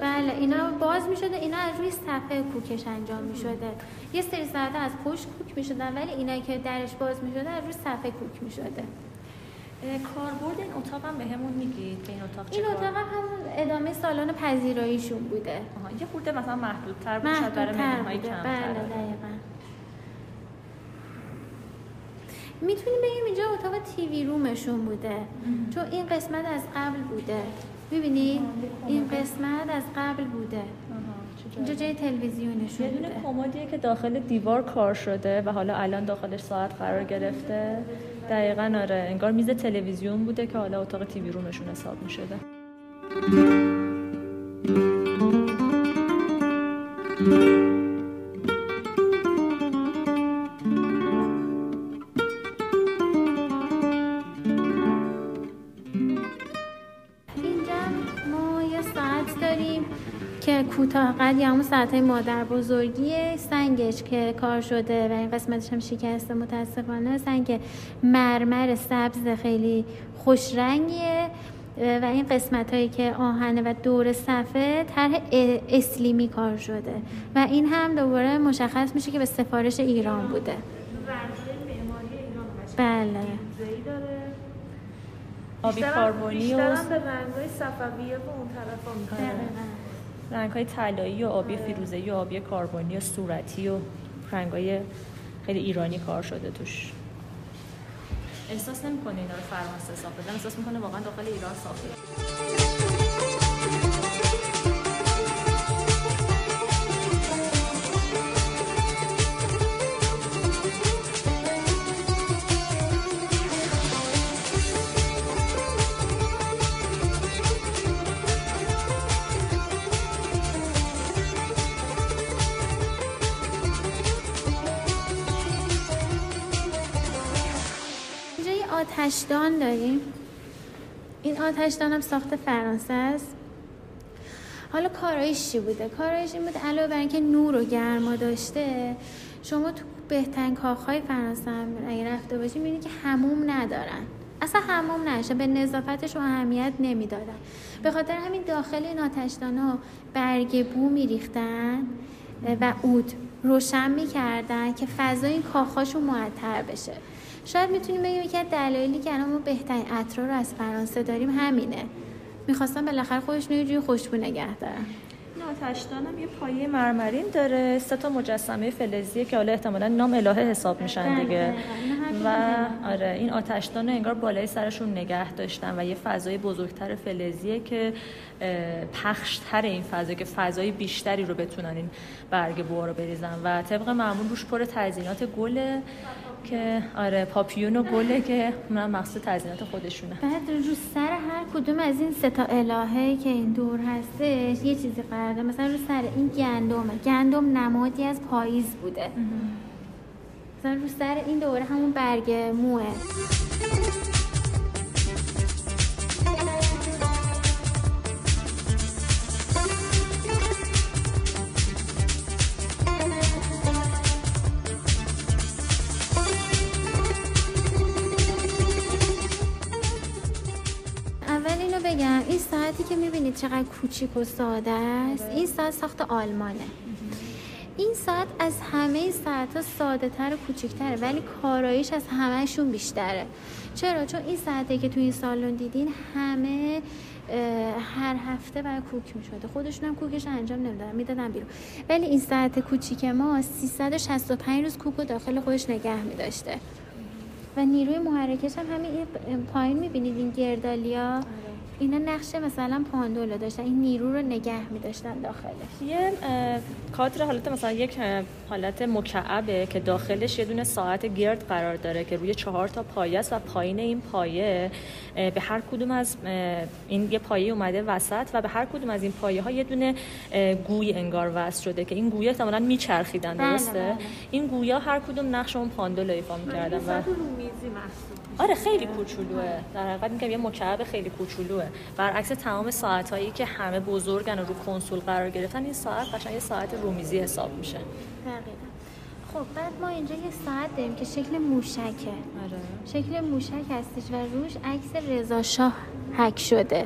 بله اینا باز می شده اینا از روی صفحه کوکش انجام می شده یه سری ساعت از پشت کوک می شدن ولی اینا که درش باز می شده از روی صفحه کوک می شده کاربرد این اتاق هم بهمون میگید که این اتاق این اتاق هم همون ادامه سالن پذیراییشون بوده. آها، یه خورده مثلا محدودتر بود شاید برای مهمونهای کمتر. بله دقیقا. می‌تونیم بگیم اینجا اتاق تیوی رومشون بوده. چون این قسمت از قبل بوده. می‌بینی؟ این قسمت از قبل بوده. اینجا جای تلویزیونشون یه دونه کمدیه که داخل دیوار کار شده و حالا الان داخلش ساعت قرار گرفته. دقیقا آره انگار میز تلویزیون بوده که حالا اتاق تیوی رومشون حساب می‌شده. قد یا همون ساعت های مادر بزرگیه سنگش که کار شده و این قسمتش هم شکسته متاسفانه سنگ مرمر سبز خیلی خوش رنگیه و این قسمت هایی که آهنه و دور صفحه طرح اسلیمی کار شده. و این هم دوباره مشخص میشه که به سفارش ایران بوده. بله. آبی کاربونی و بیشترم به رنگای صفویه و اون طرف ها می‌کنه رنگ های طلایی و آبی فیروزه‌ای و آبی کاربونی و صورتی و رنگ های خیلی ایرانی کار شده توش. احساس نمی‌کنه اینا رو فرانسه ساخته احساس می‌کنه واقعا داخل ایران ساخته آتشدان داریم. این آتشدان هم ساخت فرانسه است. حالا کارایش چی بوده؟ کارایش این بوده علاوه بر اینکه نور و گرما داشته شما تو بهترین کاخهای فرانسه هم اگه رفته باشی می‌بینی که هموم ندارن. اصلا هموم نشه به نظافتشون اهمیت نمی‌دادن. به خاطر همین داخل این آتشدان ها برگ بو میریختن و عود روشن می‌کردن که فضای این کاخاشون معطر بشه. شاید می‌تونیم بگیم یکی از دلایلی که الان ما بهترین عطرها رو از فرانسه داریم همینه. می‌خواستم بالاخره خودشون یه جوری خوشبو نگه دارن این آتشدان هم یه پایه مرمرین داره سه تا مجسمه فلزیه که حالا احتمالا نام الهه حساب میشن دیگه. و آره این آتشدان انگار بالای سرشون نگه داشتن و یه فضای بزرگتر فلزیه که پخشتر این فضا که فضای بیشتری رو بتونن این برگ بوها رو بریزن. و طبق معمول روش پر تزیینات گله که آره پاپیون و گله که اونم مقصود تزیینات خودشونه. بعد رو سر هر کدوم از این سه تا الهه که این دور هستش یه چیزی قرار مثلا رو سر این گندمه گندم نمادی از پاییز بوده. مثلا رو سر این دوره همون برگ موه. چقدر کوچیک و ساده است؟ این ساعت ساخت آلمانه. این ساعت از همه ساعت ها ساده تر و کوچیکتره ولی کاراییش از همهشون بیشتره. چرا؟ چون این ساعتی که تو این سالن دیدین همه هر هفته برای کوک می‌شده. خودشون هم کوکش انجام نمی‌دادن می‌دادن بیرون. ولی این ساعت کوچیک ما 365 روز کوک رو داخل خودش نگه میداشته. و نیروی محرکش هم همین این پایین می‌بینید این گردالیا؟ اینا نقشه مثلا پاندولو داشتن این نیرو رو نگه میداشتن داخلش. یه کادر حالت مثلا یک حالت مکعبه که داخلش یه دونه ساعت گرد قرار داره که روی چهار تا پایه است و پایین این پایه به هر کدوم از این یه پایه اومده وسط و به هر کدوم از این پایه ها یه دونه گوی انگار وصل شده که این گویه احتمالاً میچرخیدن بله، درسته؟ بله. این گویا هر کدوم نقش اون پاندول رو ایفا می‌کردن و رومیزی آره خیلی کوچولوه. در حقیقت میگم یه مکعب خیلی کوچولوه. برعکس تمام ساعت هایی که همه بزرگن و رو کنسول قرار گرفتن این ساعت قشنگ یه ساعت رومیزی حساب میشه. دقیقا. خب بعد ما اینجا یه ساعت داریم که شکل موشکه. آره. شکل موشک هستش و روش عکس رضا شاه حک شده.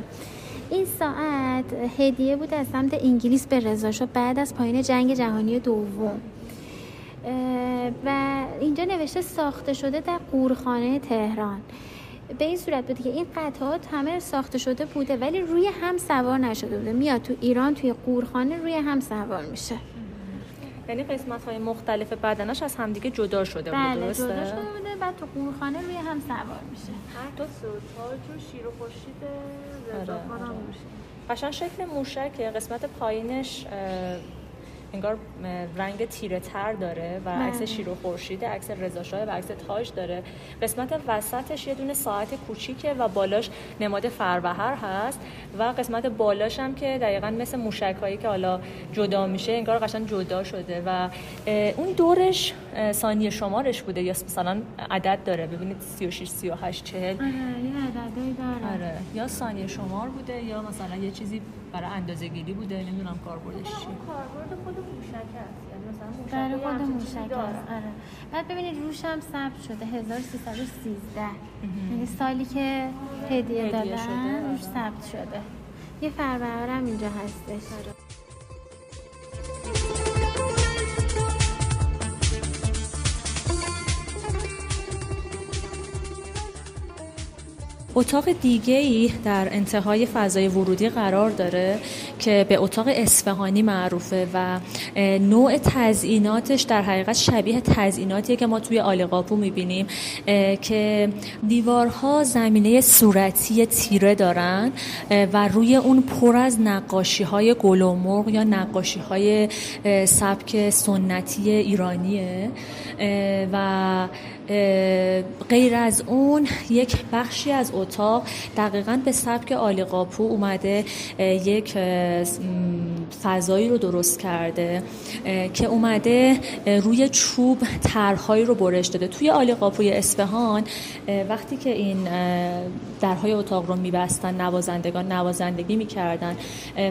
این ساعت هدیه بود از سمت انگلیس به رضا شاه بعد از پایان جنگ جهانی دوم. و اینجا نوشته ساخته شده در قورخانه تهران. به این صورت بوده که این قطعات همه ساخته شده بوده ولی روی هم سوار نشده بوده. میاد تو ایران توی قورخانه روی هم سوار میشه. یعنی قسمت های مختلف بدنش از همدیگه جدا شده بود بله درسته؟ جدا شده بوده بعد تو قورخانه روی هم سوار میشه. حتی تاج و شیر و خورشید رضا آره، آره. میشه. قشنگ شکل موشکه قسمت پایینش انگار رنگ تیره تر داره و بله. عکس شیر و خورشید عکس رضا و عکس تاج داره قسمت وسطش یه دونه ساعت کوچیکه و بالاش نماد فروهر هست و قسمت بالاش هم که دقیقا مثل موشک هایی که حالا جدا میشه انگار قشنگ جدا شده و اون دورش ثانیه شمارش بوده یا مثلا عدد داره. ببینید 36 38 40 آره یه عددی داره. آره. یا ثانیه شمار بوده یا مثلا یه چیزی برای اندازه گیری بوده. نمی‌دونم کاربردش چیه. کاربرد خود موشک هست. مثلا برای خود موشک آره. بعد ببینید روش هم ثبت شده 1313 یعنی سالی که هدیه دادن شده، روش آره. ثبت شده. یه فربهر هم اینجا هستش. اتاق دیگه ای در انتهای فضای ورودی قرار داره. که به اتاق اصفهانی معروفه و نوع تزئیناتش در حقیقت شبیه تزئیناتیه که ما توی آلیقاپو می‌بینیم که دیوارها زمینه صورتی تیره دارن و روی اون پر از نقاشی های گل و مرغ یا نقاشی های سبک سنتی ایرانیه و غیر از اون یک بخشی از اتاق دقیقا به سبک آلیقاپو اومده اه، یک فضایی رو درست کرده که اومده روی چوب طرحهایی رو برش داده. توی آلیقاپوی اصفهان اه، وقتی که این درهای اتاق رو میبستن نوازندگان نوازندگی می‌کردن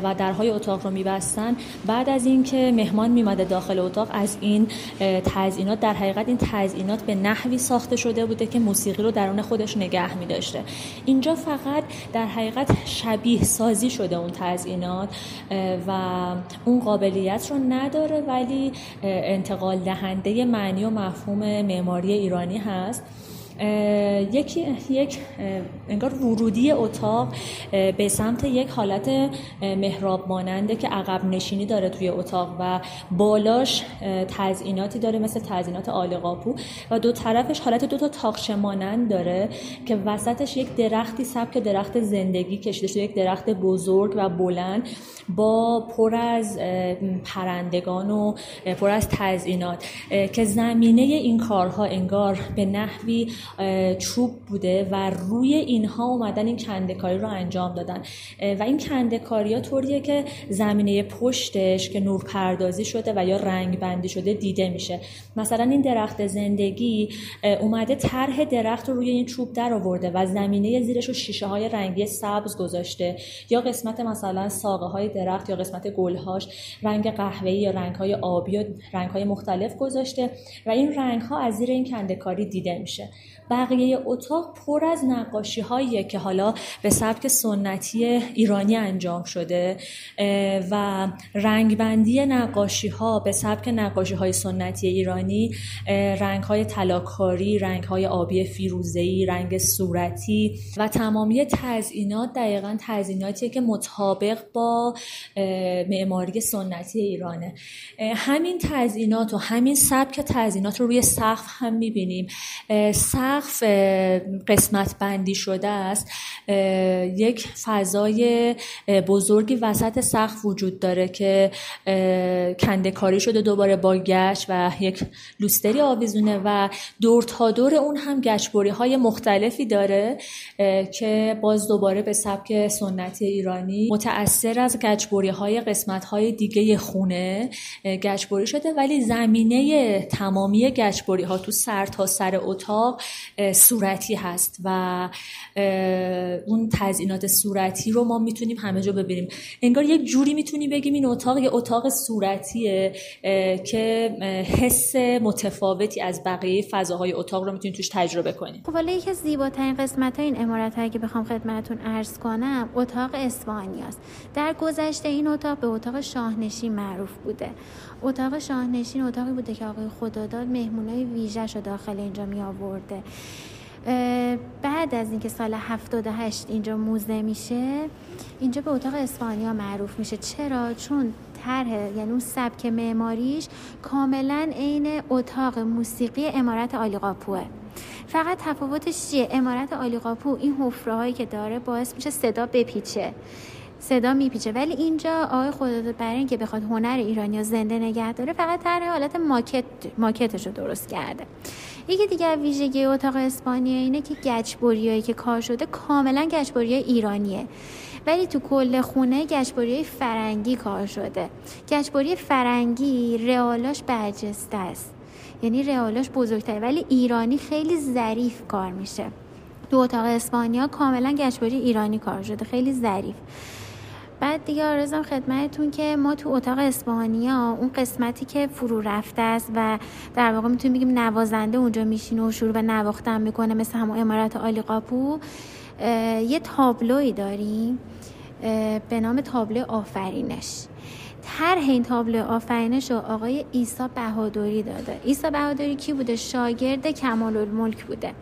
و درهای اتاق رو میبستن بعد از اینکه مهمان میمده داخل اتاق از این تزئینات در حقیقت این تزئینات به نحوی ساخته شده بوده که موسیقی رو درون خودش نگه می داشته اینجا فقط در حقیقت شبیه سازی شده اون تزئینات و اون قابلیت رو نداره ولی انتقال دهنده معنی و مفهوم معماری ایرانی هست. یکی یک انگار ورودی اتاق به سمت یک حالت محراب ماننده که عقب نشینی داره توی اتاق و بالاش تزئیناتی داره مثل تزئینات آلقاپو و دو طرفش حالت دو تا تاقچه مانند داره که وسطش یک درختی سبک درخت زندگی کشیده شده یک درخت بزرگ و بلند با پر از پرندگان و پر از تزئینات که زمینه این کارها انگار به نحوی چوب بوده و روی اینها اومدن این کندکاری رو انجام دادن. و این کندکاری ها طوریه که زمینه پشتش که نور پردازی شده و یا رنگ بندی شده دیده میشه. مثلا این درخت زندگی اومده طرح درخت رو روی این چوب در آورده و زمینه زیرش رو شیشه های رنگی سبز گذاشته. یا قسمت مثلا ساقه های درخت یا قسمت گلهاش رنگ قهوه‌ای یا رنگ های آبی و رنگ های مختلف گذاشته و این رنگ ها از زیر این کندکاری دیده میشه. بقیه اتاق پر از نقاشی هاییه که حالا به سبک سنتی ایرانی انجام شده و رنگبندی نقاشی ها به سبک نقاشی های سنتی ایرانی رنگ های طلاکاری رنگ های آبی فیروزه‌ای رنگ صورتی و تمامی تزئینات دقیقا تزئیناتیه که مطابق با معماری سنتی ایرانه. همین تزئینات و همین سبک تزئینات رو روی سقف هم می‌بینیم. سقف اه، قسمت بندی شده است یک فضای بزرگی وسط سقف وجود داره که اه، کندکاری شده دوباره با گچ و یک لوستری آویزونه و دور تا دور اون هم گچبری های مختلفی داره که باز دوباره به سبک سنتی ایرانی متأثر از گچبری های قسمت های دیگه خونه گچبری شده ولی زمینه تمامی گچبری ها تو سر تا سر اتاق صورتی هست و اون تزئینات صورتی رو ما می‌تونیم همه جا ببینیم. انگار یک جوری می‌تونی بگیم این اتاق یه اتاق صورتیه که حس متفاوتی از بقیه فضاهای اتاق رو می‌تونی توش تجربه کنیم خب حالا یکی از زیباترین قسمت های این امارت هایی که بخوام خدمتتون عرض کنم اتاق اسپانی است در گذشته این اتاق به اتاق شاهنشین معروف بوده. اتاق شاهنشین اتاقی بوده که آقای خداداد مهمونای ویژه‌ش رو داخل اینجا می آورده. بعد از اینکه سال 78 اینجا موزه میشه اینجا به اتاق اسپانیا معروف میشه. چرا؟ چون طرح یعنی اون سبک معماریش کاملا عین اتاق موسیقی امارت آلیقاپوه. فقط تفاوتش چیه؟ امارت آلیقاپو این حفره هایی که داره باعث میشه صدا بپیچه. صدا میپیچه. ولی اینجا آقای خداداد برای اینکه بخواد هنر ایرانی زنده نگه داره فقط طرح حالت ماکت ماکتش رو درست کرده. یکی دیگر ویژگی اتاق اسپانیا اینه که گچبریایی که کار شده کاملا گچبری ایرانیه. ولی تو کل خونه گچبری فرنگی کار شده. گچبری فرنگی رئالاش برجسته است. یعنی رئالاش بزرگتره. ولی ایرانی خیلی ظریف کار میشه. تو اتاق اسپانیا کاملا گچبری ایرانی کار شده. خیلی ظریف. بعد دیگه آرزم خدمتتون که ما تو اتاق اسپانیا اون قسمتی که فرو رفته است و در واقع می‌تونیم بگیم نوازنده اونجا میشینه و شروع به نواختن می‌کنه مثل همون امارت آلی قاپو یه تابلوی داریم به نام تابلو آفرینش. طرح این تابلو آفرینش رو آقای ایسا بهادری داده. ایسا بهادری کی بوده؟ شاگرد کمال الملک بوده.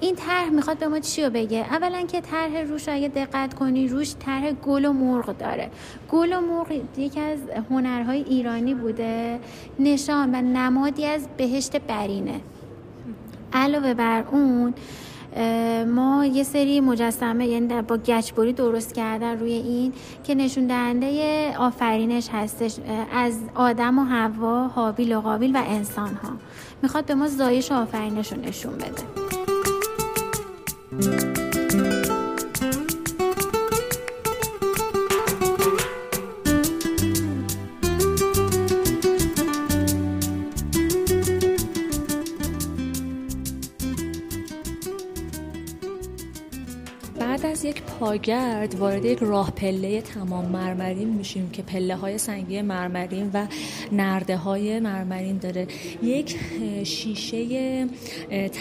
این طرح می‌خواد به ما چی رو بگه؟ اولا که طرح روش اگه دقت کنی روش طرح گل و مرغ داره. گل و مرغ یکی از هنرهای ایرانی بوده. نشان و نمادی از بهشت برینه. علاوه بر اون ما یه سری مجسمه یعنی با گچبری درست کردن روی این که نشون دهنده آفرینش هستش از آدم و هوا حابیل و قابیل و انسان ها می‌خواد به ما زایش و آفرینش رو نشون بده. یک پاگرد وارد یک راه پله تمام مرمرین میشیم که پله های سنگی مرمرین و نرده های مرمرین داره. یک شیشه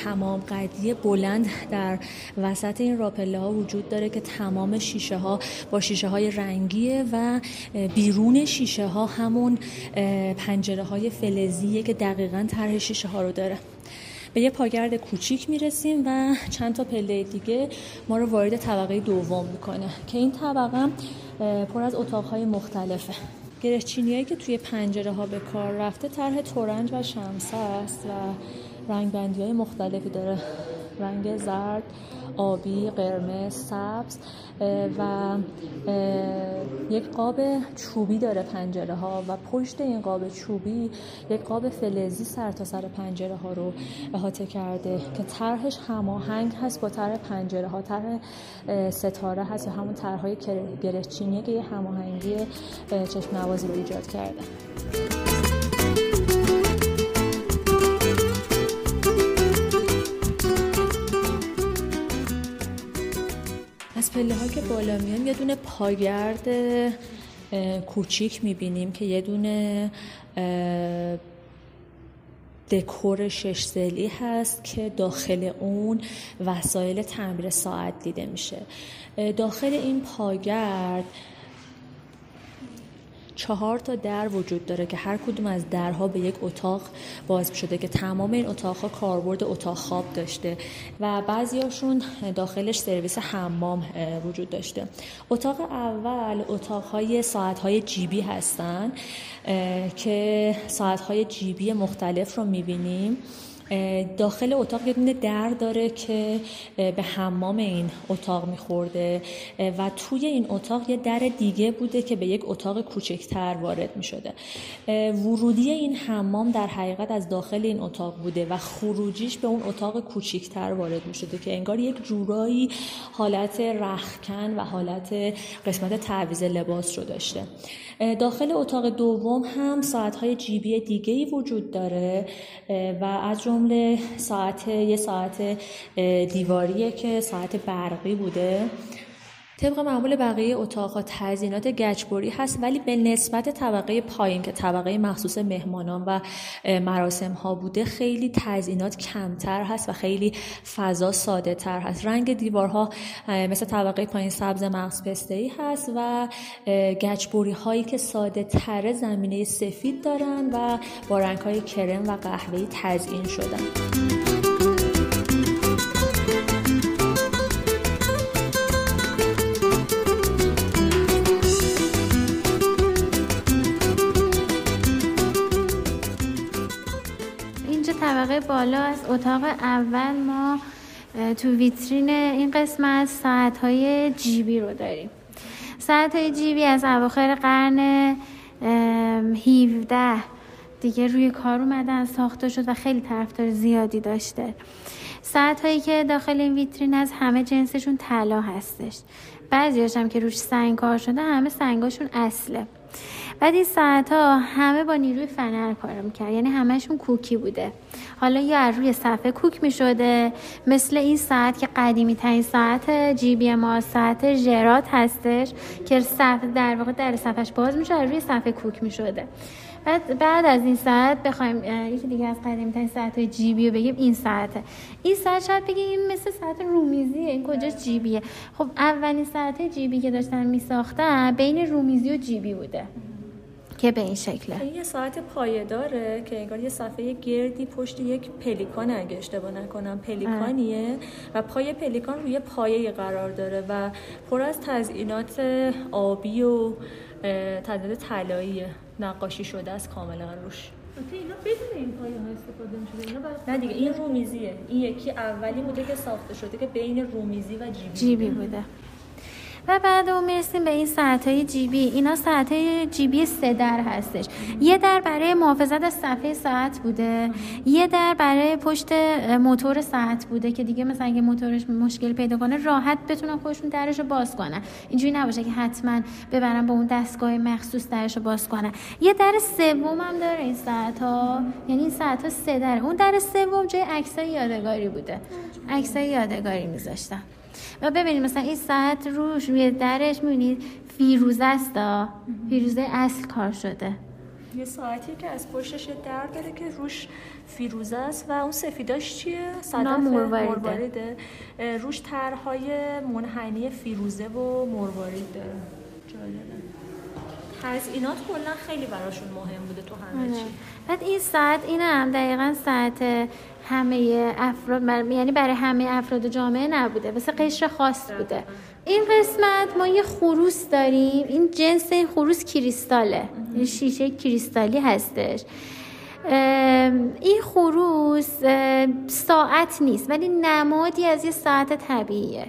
تمام قدی بلند در وسط این راه پله ها وجود داره که تمام شیشه ها با شیشه های رنگیه و بیرون شیشه ها همون پنجره های فلزیه که دقیقا طرح شیشه ها رو داره. به یه پاگرد کوچیک می‌رسیم و چند تا پله دیگه ما رو وارد طبقه دوم می‌کنه که این طبقه پر از اتاقهای مختلفه. گرهچینی که توی پنجره ها به کار رفته طرح تورنج و شمسه است و رنگ بندی های مختلفی داره. رنگ زرد آبی قرمز سبز و یک قاب چوبی داره پنجره ها و پشت این قاب چوبی یک قاب فلزی سر تا سر پنجره ها رو احاطه کرده که طرحش هماهنگ هست با طرح پنجره ها طرح ستاره هست یا همون طرحهای گرهچینیه که یه هماهنگی چشم نوازی ایجاد کرده. پله ها که بالا میان یه دونه پاگرد کوچیک می‌بینیم که یه دونه دکور شش سلی هست که داخل اون وسایل تعمیر ساعت دیده میشه. داخل این پاگرد چهار تا در وجود داره که هر کدوم از درها به یک اتاق باز شده که تمام این اتاقها کاربرد اتاق خواب داشته و بعضیاشون داخلش سرویس حمام وجود داشته. اتاق اول اتاقهای ساعتهای جیبی هستن که ساعتهای جیبی مختلف رو می‌بینیم. داخل اتاق یه دونه در داره که به حمام این اتاق میخورده و توی این اتاق یه در دیگه بوده که به یک اتاق کوچکتر وارد می‌شده. ورودی این حمام در حقیقت از داخل این اتاق بوده و خروجیش به اون اتاق کوچکتر وارد می‌شده که انگار یک جورایی حالت رخکن و حالت قسمت تعویز لباس رو داشته. داخل اتاق دوم هم ساعتهای جیبی دیگه ای وجود داره و از جمله ساعت یه ساعت دیواریه که ساعت برقی بوده. طبق معمول بقیه اتاقها تزینات گچبری هست ولی به نسبت طبقه پایین که طبقه مخصوص مهمانان و مراسم ها بوده خیلی تزینات کمتر هست و خیلی فضا ساده تر هست. رنگ دیوارها مثل طبقه پایین سبز مغز پسته ای هست و گچبری هایی که ساده تر زمینه سفید دارن و با رنگ های کرم و قهوه‌ای تزیین شدن. طبقه بالا از اتاق اول ما تو ویترین این قسمت ساعت های جیبی رو داریم. ساعت های جیبی از اواخر قرن 17 دیگه روی کار اومدن ساخته شد و خیلی طرفدار زیادی داشته. ساعت هایی که داخل این ویترین از همه جنسشون طلا هستش. بعضی هم که روش سنگ کار شده همه سنگاشون اصله. بعد این ساعت ها همه با نیروی فنر کار می‌کرد یعنی همهشون کوکی بوده. حالا یا از روی صفحه کوک می‌شده. مثل این ساعت که قدیمی ترین ساعت جیبی ما ساعت جرات هستش که صفحه در واقع در صفحش باز میشه از روی صفحه کوک می‌شده. بعد بعد از این ساعت بخوایم یکی دیگه از قدیمی ترین ساعت های جیبی رو بگیم این ساعته. این ساعت شاید بگیم این مثل ساعت رومیزیه. این کجا جیبیه خب اولین ساعت جیبی که داشتن میساختن بین رومیزی و جیبی بوده. که به این شکله. این یه ساعت پایه داره که انگار یه صفحه گردی پشت یک پلیکان اگه اشتباه نکنم پلیکانیه و پای پلیکان روی پایه قرار داره و پر از تزئینات آبی و تزئینات طلاییه نقاشی شده است کاملا روش. اینا بدون این پایه ها استفاده میشه اینا نه دیگه این رومیزیه. این یکی اولی بوده که ساخته شده که بین رومیزی و جیبی, جیبی بوده. و بعد اون می‌رسیم به این ساعت های جیبی. اینا ساعت های جیبی سه در هستش. یه در برای محافظت از صفحه ساعت بوده. یه در برای پشت موتور ساعت بوده که دیگه مثلا اگه موتورش مشکل پیدا کنه راحت بتونن خودشون درش رو باز کنن. اینجوری نباشه که حتما ببرن با اون دستگاه مخصوص درش رو باز کنن. یه در سوم هم داره این ساعت ها یعنی این ساعت ها سه در. اون در سوم جای عکسای یادگاری بوده. عکسای یادگاری میذاشتن. و ببینید مثلا این ساعت روش روی درش می‌بینید فیروزه است فیروزه اصل کار شده. یه ساعتی که از پشتش در داره که روش فیروزه است و اون سفیداش چیه؟ صدف مروارده روش طرحهای منحنی فیروزه و مروارید. داره جالبه تزئینات کلا خیلی براشون مهم بوده تو همه آره. چی. بعد این ساعت این هم دقیقا ساعت همه افراد یعنی برای همه افراد جامعه نبوده مثل قشر خاص بوده. این قسمت ما یه خروس داریم. این جنس این خروس کریستاله. این شیشه کریستالی هستش. این خروس ساعت نیست ولی نمادی از یه ساعت طبیعیه.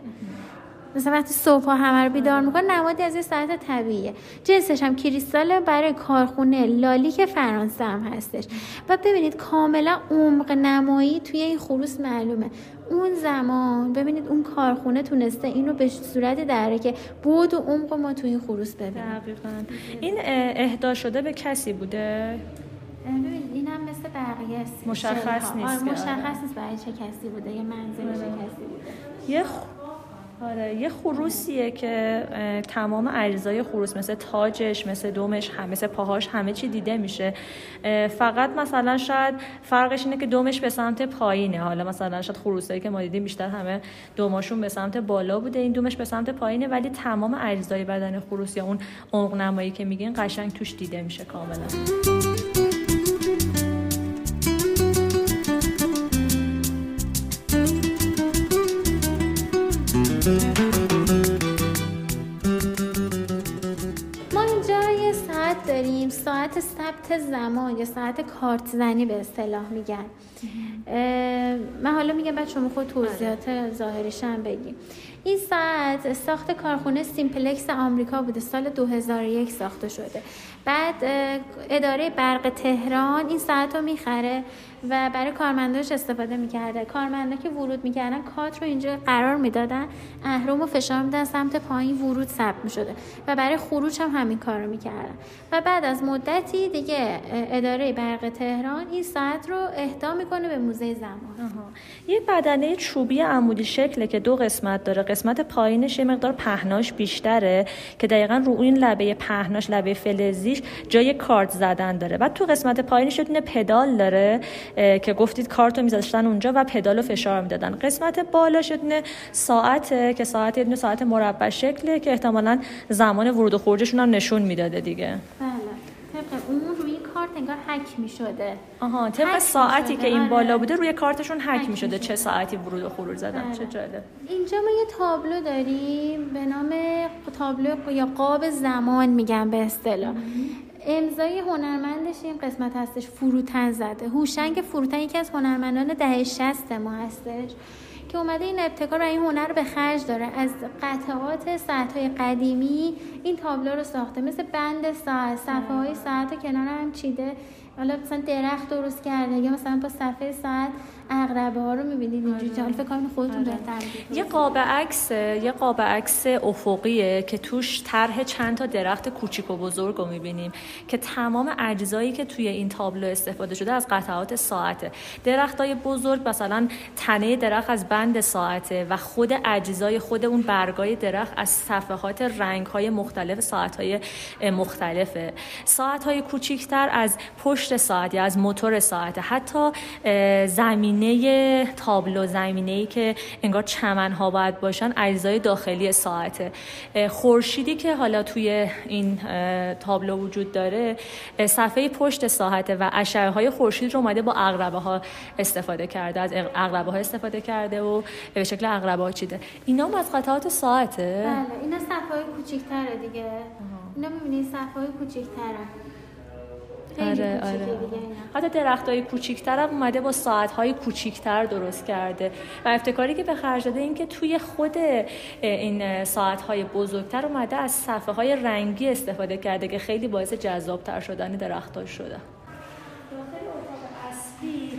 مثلا وقتی صبح ها همه رو بیدار می‌کنه نمادی از یه ساعت طبیعیه. جنسش هم کریستال برای کارخونه لالیک فرانسه هم هستش. و ببینید کاملا عمق نمایی توی این خروس معلومه. اون زمان ببینید اون کارخونه تونسته اینو به صورت داره که بود و عمق ما توی این خروس ببینیم این اهدا شده به کسی بوده؟ ببینید این هم مثل بقیه مشخص نیست آره مشخص نیست برای چه کسی بوده یه منزل چه کسی بوده. یه آره یه خروسیه که تمام اجزای خروس مثل تاجش مثل دومش هم مثل پاهاش همه چی دیده میشه. فقط مثلا شاید فرقش اینه که دومش به سمت پایینه. حالا مثلا شاید خروسایی که ما دیدیم بیشتر همه دوماشون به سمت بالا بوده این دومش به سمت پایینه ولی تمام اجزای بدن خروس یا اون عمق نمایی که میگین قشنگ توش دیده میشه کاملا. داریم ساعت ثبت زمان یا ساعت کارت زنی به اصطلاح میگن. من حالا میگم بعد شما خود توضیحات ظاهریش هم بگیم این ساعت ساخت کارخونه سیمپلکس آمریکا بوده. سال 2001 ساخته شده. بعد اداره برق تهران این ساعت رو می‌خره. و برای کارمنداش استفاده می‌کرده. کارمندا که ورود می‌کردن کات رو اینجا قرار می‌دادن. اهرم و فشار میدن سمت پایین ورود ثبت می‌شده و برای خروج هم همین کار رو می‌کردن. و بعد از مدتی دیگه اداره برق تهران این ساعت رو اهدا می‌کنه به موزه زمان. یه بدنه چوبی عمودی شکله که دو قسمت داره. قسمت پایینش یه مقدار پهناش بیشتره که دقیقا رو این لبه پهناش لبه فلزیش جای کارت زدن داره. بعد تو قسمت پایینش یه پدال داره که گفتید کارت رو میذاشتن اونجا و پدال رو فشار می‌دادن. قسمت بالاش یه دونه ساعته که ساعت یه ساعت مربع شکله که احتمالا زمان ورود و خروجشون هم نشون می‌داده دیگه. بله. طبق اون روی کارت انگار حک می شده آها طبق ساعتی که این بالا بوده روی کارتشون حک می شده چه ساعتی ورود و خروج زدن چه جالب. اینجا ما یه تابلو داریم به نام تابلو یا قاب زمان میگن به اصطلاح. امضای هنرمندش این قسمت هستش فروتن زده. هوشنگ فروتن یکی از هنرمندان دهه 60 ما هستش که اومده این ابتکار و این هنر رو به خرج داره. از قطعات ساعت های قدیمی این تابلو رو ساخته. مثل بند ساعت صفحه های ساعت رو کنار هم چیده. حالا مثلا درخت درست کرده یا مثلا با صفحه ساعت اقربه ها رو می‌بینید اینجوری حالا فکر کنم خودتون بهتر می‌دونید. یه قاب عکس یه قاب عکس افقیه که توش طرح چند تا درخت کوچیک و بزرگ رو می‌بینیم که تمام اجزایی که توی این تابلو استفاده شده از قطعات ساعته. درختای بزرگ مثلا تنه درخت از بند ساعته و خود اجزای خود اون برگای درخت از صفحات رنگ های مختلف ساعت های مختلفه. ساعت های کوچیکتر از پشت ساعت یا از موتور ساعت حتی اه، زمینه تابلو زمینه ای که انگار چمن ها باید باشن اجزای داخلی ساعته. خورشیدی که حالا توی این تابلو وجود داره صفحه پشت ساعته و اشعه های خورشید رو اومده با اقربه ها استفاده کرده از اقربه ها استفاده کرده و به شکل اقربه ها چیده. اینا هم از قطعات ساعته؟ بله اینا صفحه های کوچیک‌تره دیگه اینا می‌بینید صفحه های آره آره. حتی درخت های کوچیکتر هم اومده با ساعت های کوچیکتر درست کرده. و ابتکاری که به خرج داده این که توی خود این ساعت های بزرگتر اومده از صفحه های رنگی استفاده کرده که خیلی باعث جذابتر شدن درخت شده. داخل اتاق اصلی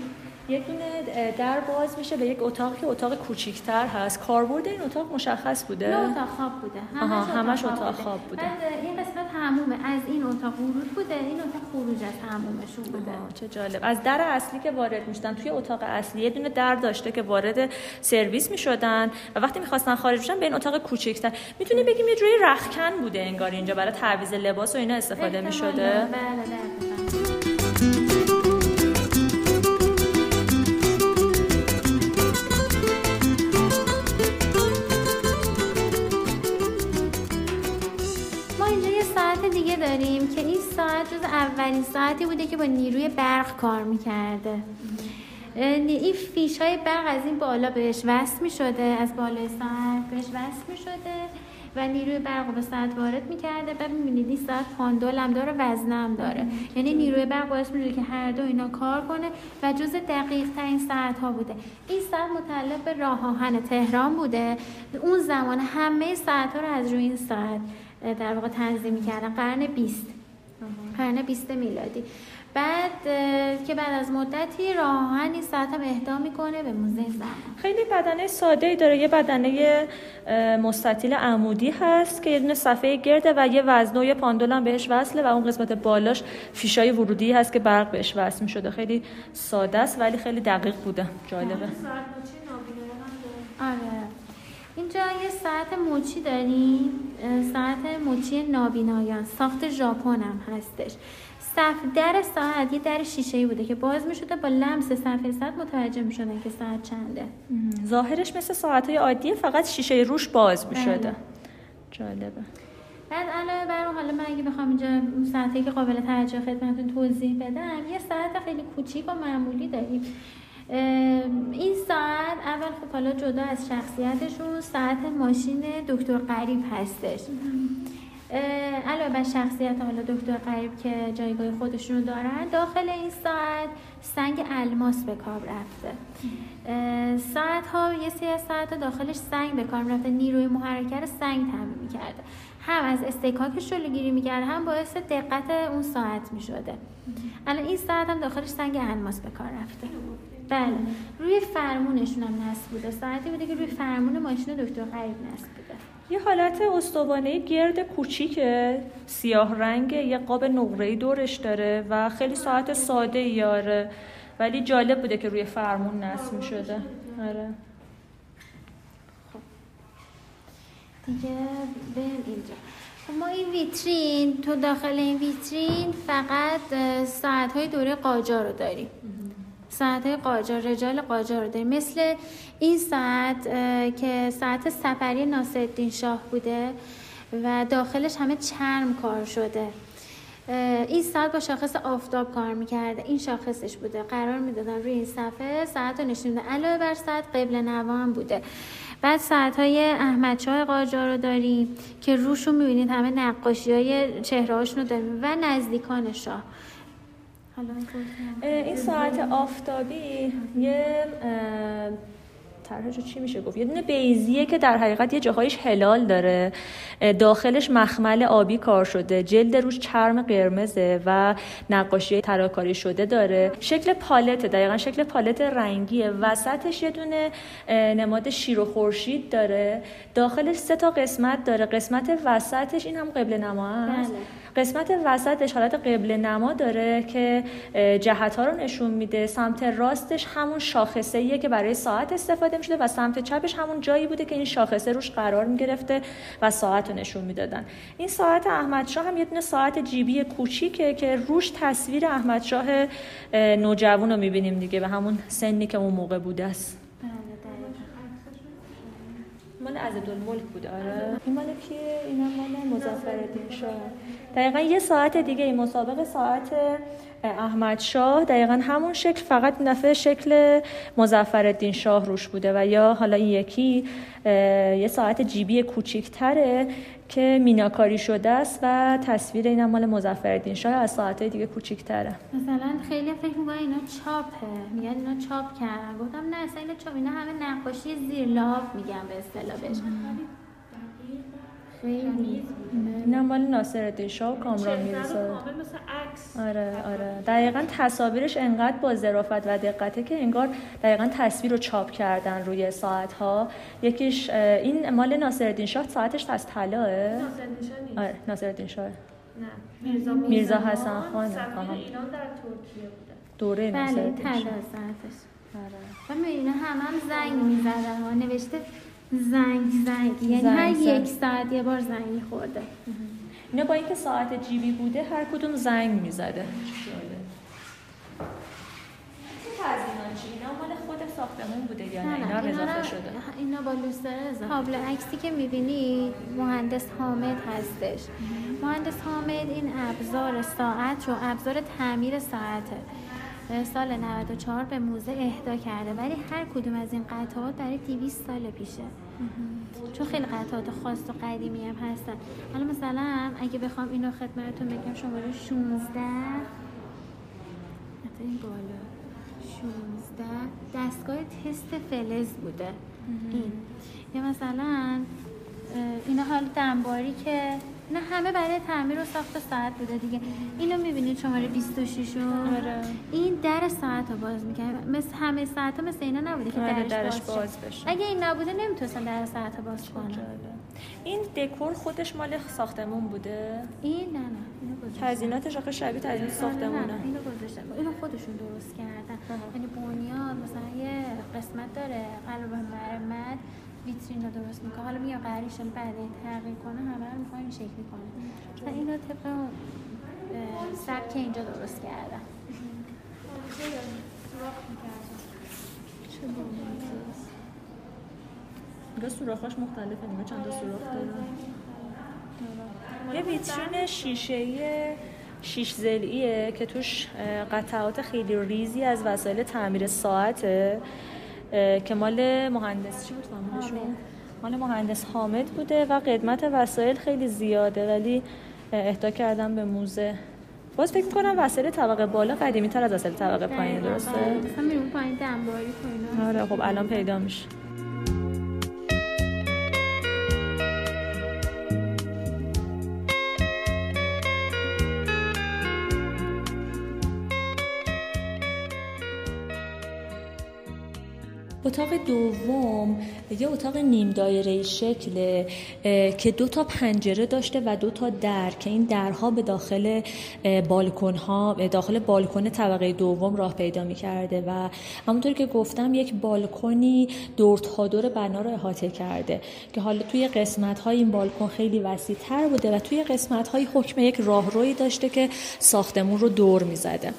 یه دونه در باز میشه به یک اتاق که اتاق کوچیکتر هست. کاربرد این اتاق مشخص بوده؟ نه اتاق خواب بوده. همش, آها، همش اتاق خواب بوده. بعد این قسمت همومه از این اتاق ورود بوده این اتاق خروج از همومشون بوده. آه، چه جالب. از در اصلی که وارد می‌شدن توی اتاق اصلی یه دونه در داشته که وارد سرویس می‌شدن و وقتی می‌خواستن خارج بشن به این اتاق کوچیکتر. می‌تونی بگیم یه جوری رخکن بوده انگار اینجا برای تعویض لباس و اینا استفاده. می‌شده؟ بله دیگه داریم که این ساعت جز اولین ساعتی بوده که با نیروی برق کار می‌کرده. این فیش های برق از این بالا بهش وصل می شده از بالای ساعت بهش وصل می شده و نیروی برق به ساعت وارد می کرده بعد می‌بینید این ساعت پاندول هم داره وزنه هم داره. یعنی نیروی برق باعث میشه که هر دو اینا کار کنه و جز دقیق ترین ساعت ها بوده. این ساعت متعلق به راه آهن تهران بوده. اون زمان همه ساعت ها رو از روی این ساعت در واقع تنظیم می‌کردن. قرن 20 قرن 20 میلادی. بعد که بعد از مدتی راه آهن این ساعت هم اهدا می‌کنه به موزه زمان خیلی بدنه ساده ای داره. یه بدنه مستطیل عمودی هست که یه دونه صفحه گرده و یه وزنه و یه پاندول هم بهش وصله و اون قسمت بالاش فیشای ورودی هست که برق بهش وصل می‌شده. خیلی ساده است ولی خیلی دقیق بوده. جالبه. آره. اینجا یه ساعت مچی داریم. ساعت مچی نابینایان. ساخت ژاپن هم هستش. صف در ساعت یه در شیشه بوده که باز می شده با لمس صفحه ساعت متوجه می شدن که ساعت چنده. ظاهرش مثل ساعت‌های عادیه فقط شیشه روش باز می‌شده. بله. جالبه. بعد علاوه بر اون حالا من اگه بخوام اینجا اون ساعتی که قابل توجه خدمتتون توضیح بدم یه ساعت خیلی کوچیک و معمولی داریم. این ساعت اول خب حالا جدا از شخصیتشون ساعت ماشین دکتر قریب هستش. علاوه بر شخصیت حالا دکتر قریب که جایگاه خودشون رو دارن داخل این ساعت سنگ الماس به کار رفته. ساعت ها یه سری ساعت ها داخلش سنگ به کار رفته نیروی محرکه رو سنگ تامین می‌کرده. هم از استکاکش جلوگیری می‌کرده هم باعث دقت اون ساعت می‌شده. الان این ساعت هم داخلش سنگ الماس به کار رفته. بله. روی فرمونشون هم نصب بوده. ساعتی بوده که روی فرمون ماشین دکتر قریب نصب بوده. یه حالت استوانه گرد کوچیکه سیاه رنگ یه قاب نقره‌ای دورش داره و خیلی ساعت ساده یاره ولی جالب بوده که روی فرمون نصب شده آره. دیگه بریم اینجا. خب ما این ویترین تو داخل این ویترین فقط ساعت های دوره قاجار رو داریم. ساعت قاجار رجال قاجار داریم مثل این ساعت که ساعت سفری ناصرالدین شاه بوده و داخلش همه چرم کار شده. این ساعت با شاخص آفتاب کار می‌کرده. این شاخصش بوده. قرار می‌دادن روی این صفحه ساعت رو نشون علاوه بر ساعت قبل نوا هم بوده. بعد ساعت های احمد شاه قاجار رو داریم که روشون می‌بینید همه نقاشی های چهره رو داریم و نزدیکان شاه. این ساعت آفتابی یه طرحش چی میشه گفت؟ یه دونه بیزیه که در حقیقت یه جاهایش هلال داره. داخلش مخمل آبی کار شده. جلد روش چرم قرمزه و نقاشی تراکاری شده داره. شکل پالت دقیقا شکل پالت رنگیه. وسطش یه دونه نماد شیر و خورشید داره. داخلش سه تا قسمت داره. قسمت وسطش این هم قبل نما هست. بله. قسمت وسطش حالت قبل نما داره که جهت ها رو نشون میده. سمت راستش همون شاخصه ایه که برای ساعت استفاده می‌شده و سمت چپش همون جایی بوده که این شاخصه روش قرار می‌گرفته و ساعت رو نشون می‌دادن. این ساعت احمد شاه هم یه دونه ساعت جیبی کوچیکه که روش تصویر احمد شاه نوجوان رو می‌بینیم دیگه. به همون سنی که اون موقع بوده است. مال عزدالملک بود آره. این مال کیه؟ این هم مال مظفرالدین شاه. دقیقا یه ساعت دیگه این مسابقه ساعت احمد شاه دقیقا همون شکل فقط دفعه شکل مظفرالدین شاه روش بوده و یا حالا این یکی یه ساعت جیبی کوچیکتره که میناکاری شده است و تصویر این مال مظفرالدین شاه از ساعت دیگه کوچیکتره مثلا خیلی فکر می‌کنن اینا چاپه. میگن اینا چاپ کردن. گفتم نه اصلا اینا چاپ اینا همه نقاشی زیر لحاف میگن به اصطلاح خیلی این هم مال ناصرالدین شاه و کامران میرزا کامل مثل عکس. آره آره. دقیقا تصاویرش انقدر با ظرافت و دقته که انگار دقیقا تصویر رو چاپ کردن روی ساعت ها یکیش این مال ناصرالدین شاه ساعتش از طلاه ناصرالدین نیست. آره ناصرالدین شاه. نه. میرزا میرزا حسن آها. ایران در ترکیه بوده. دوره بله طلا شاه. ساعتش. آره. و اینا هم هم زنگ می‌زدن. ها نوشته زنگ زنگ یعنی زنگ هر زد. یک ساعت یه بار زنگ میخورده اینا با اینکه ساعت جیبی بوده هر کدوم زنگ می‌زده. تزیینان چی؟ اینا مال خود ساختمون بوده یا نه؟ اینا اضافه شده. اینا با لوستر اضافه. تابلو عکسی که می‌بینی مهندس حامد هستش. مهندس حامد این ابزار ساعت رو ابزار تعمیر ساعته. سال 94 به موزه اهدا کرده ولی هر کدوم از این قطعات برای 200 سال پیشه. چون خیلی قطعات خاص و قدیمی هم هستن. حالا مثلا اگه بخوام اینو خدمتتون بگم شماره 16 حتی این بالا. 16 دستگاه تست فلز بوده. این. یا مثلا اینا حالا دنباری که اینا همه برای تعمیر و ساخت ساعت بوده دیگه. اینو می‌بینید شماره 26 رو آره. این در ساعت رو باز می‌کنه مثل همه ساعت ها مثل اینا نبوده که آره، درش, درش باز, باز شه. بشه. اگه این نبوده نمی‌تونستن در ساعت رو باز کنن. این دکور خودش مال ساختمون بوده؟ این نه نه. تزییناتش آخه شبیه تزیینات آره، ساختمونه. نه، اینو گذاشتن اینو خودشون درست کردن. یعنی بنیاد مثلا یه قسمت داره. قلب مرمت ویترین رو درست می‌کنه. حالا میگم قرارش بعد این تغییر کنه همه رو می‌خوام این شکلی کنه. مثلا اینو طبق اون اه، سبک اینجا درست کردن نگاه سوراخاش مختلفه نگاه چند تا سوراخ داره؟ یه ویترین شیشه‌ای شیش ضلعیه که توش قطعات خیلی ریزی از وسایل تعمیر ساعته. که مال مهندس. چی بود؟ مال مهندس حامد بوده و قدمت وسایل خیلی زیاده ولی اه، اهدا کردم به موزه. باز فکر می‌کنم وسایل طبقه بالا قدیمی تر از وسایل طبقه پایین درسته؟ مثلا میرون پایین دنباری آره خب الان پیدا میشه. اتاق دوم یه اتاق نیم دایره شکل که دو تا پنجره داشته و دو تا در که این درها به داخل بالکن ها داخل بالکن طبقه دوم راه پیدا می کرده و همونطور که گفتم یک بالکنی دور تا دور بنا رو احاطه کرده که حالا توی قسمت های این بالکن خیلی وسیع تر بوده و توی قسمت های حکم یک راهروی داشته که ساختمون رو دور می زده.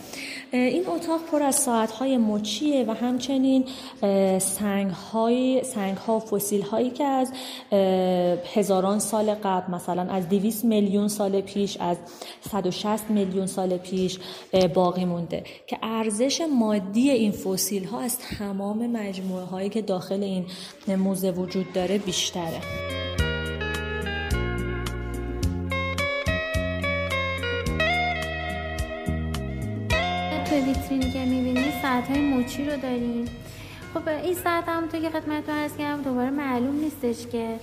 این اتاق پر از ساعت های مچیه و همچنین سنگ های سنگ ها فسیل هایی که از هزاران سال قبل مثلا از 200 میلیون سال پیش از 160 میلیون سال پیش باقی مونده. که ارزش مادی این فسیل ها از تمام مجموعه هایی که داخل این موزه وجود داره بیشتره. تو ویترینی که می‌بینی ساعت های موچی رو داریم. خب این ساعت هم تو که خدمتتون عرض کردم دوباره معلوم نیستش که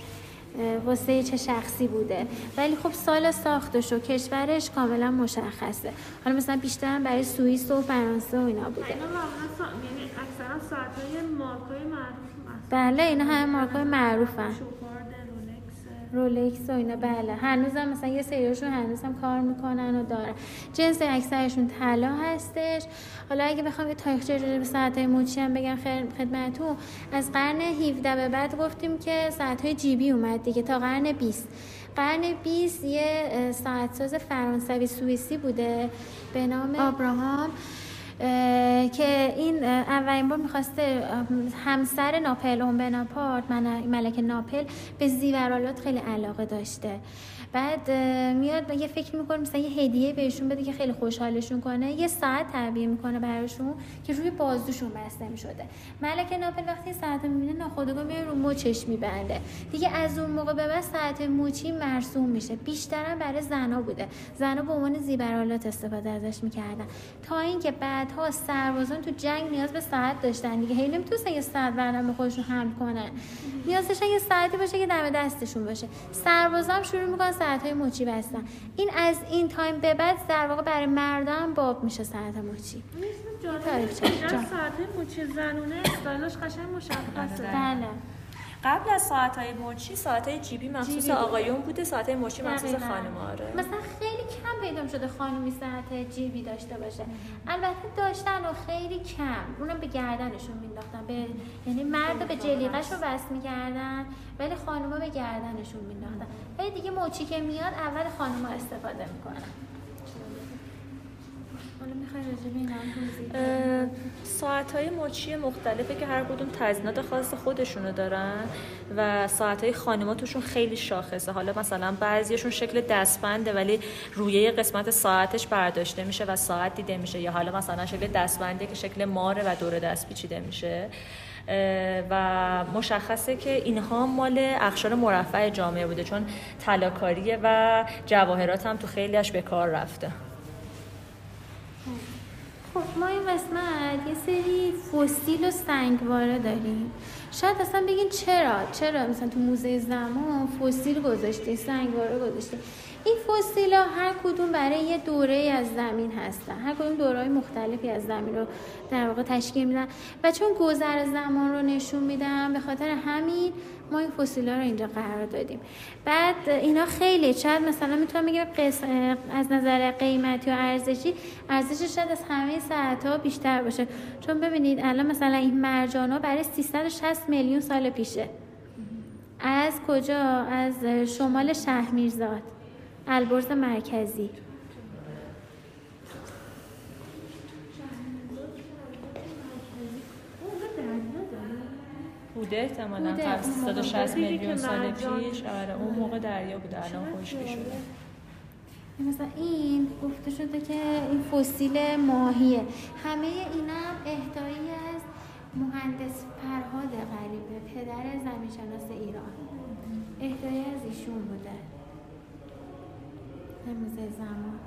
واسه چه شخصی بوده. ولی خب سال ساختش و کشورش کاملا مشخصه. حالا مثلا بیشتر برای سوئیس و فرانسه و اینا بوده. اینا معمولا سا... یعنی اکثرا ساعتهای مارکای معروف بله اینا همه مارکای معروفن. رولکس و اینا بله. هنوزم مثلا یه سریاشون هنوزم کار می‌کنن و دارن. جنس اکثرشون طلا هستش. حالا اگه بخوام یه تاریخچه راجع به ساعت‌های موچی هم بگم خدمتتون. از قرن 17 به بعد گفتیم که ساعت‌های جیبی اومد دیگه تا قرن 20 قرن 20 یه ساعتساز فرانسوی سوئیسی بوده. به نام آبراهام. اه، که این اولین بار می‌خواسته همسر ناپل اون بناپارت ملک ناپل به زیورالات خیلی علاقه داشته. بعد میاد یه فکر می‌کنه مثلا یه هدیه بهشون بده که خیلی خوشحالشون کنه؟ یه ساعت تعبیه می‌کنه براشون که روی بازوشون بسته می‌شده. ملک ناپل وقتی ساعت می‌بینه ناخودآگاه میره رو مچش میبنده. دیگه از اون موقع به بعد ساعت موچی مرسوم میشه. بیشترم برای زنا بوده. زنا به عنوان زیورالات استفاده ازش می‌کردن. تا اینکه بعدها سربازان تو جنگ نیاز به ساعت داشتن. دیگه هی نمی‌تونستن یه ساعت بردن به خودشون حمل کنن. نیاز داشتن یه ساعتی باشه که دم دستشون باشه. سربازا هم شروع می‌کنن ساعت های مچی بستن. این از این تایم به بعد در واقع برای مردم باب میشه ساعت مچی. جان. ساعتهای موچی زنونه استایلش قشنگ مشخصه. بله. قبل از ساعت های مچی ساعت های جیبی مخصوص جیبی. آقایون بوده ساعت های مچی مخصوص. خانم آره. مثلا خیلی کم پیدا شده خانومی ساعت جیبی داشته باشه. البته داشتن و خیلی کم. اونم به گردنشون مینداختن. به یعنی مرد به جلیقش رو بس می‌کردن ولی خانوما به گردنشون مینداختن. ولی دیگه موچی که میاد اول خانوما استفاده می‌کنن. حالا؟ ساعت های مچی مختلفه که هر کدوم تزینات خاص خودشونو دارن و ساعت های خانما توشون خیلی شاخصه. حالا مثلا بعضیشون شکل دستبنده ولی رویه قسمت ساعتش برداشته میشه و ساعت دیده میشه. یا حالا مثلا شکل دستبنده که شکل ماره و دور دست پیچیده میشه. و مشخصه که اینها مال اخشار مرفع جامعه بوده چون طلاکاریه و جواهرات هم تو خیلیش به کار رفته. خب ما این قسمت یه سری فسیل و سنگواره داریم. شاید اصلا بگین چرا؟ چرا؟ مثلا تو موزه زمان فسیل گذاشته سنگواره گذاشته این فسیل هر کدوم برای یه دوره از زمین هستن. هر کدوم دوره مختلفی از زمین رو در واقع تشکیل میدن. و چون گذر زمان رو نشون میدن به خاطر همین ما این فسیل ها رو اینجا قرار دادیم. بعد اینا خیلی شاید مثلا می‌تونم بگم. از نظر قیمتی و ارزشی ارزشش شاید از همه ساعت ها بیشتر باشه. چون ببینید الان مثلا این مرجان برای 360 میلیون سال پیشه. از کجا؟ از شمال شهرمیرزاد البرز مرکزی. بوده احتمالا. قبل 360 دیگه میلیون سال پیش. آره اون موقع دریا بوده الان خشکی شده؟ مثلا این گفته شده که این فسیل ماهیه. همه اینا هم اهدایی از مهندس فرهاد غریبه پدر زمینشناس ایران. اهدایی از ایشون بوده. موزه زمان.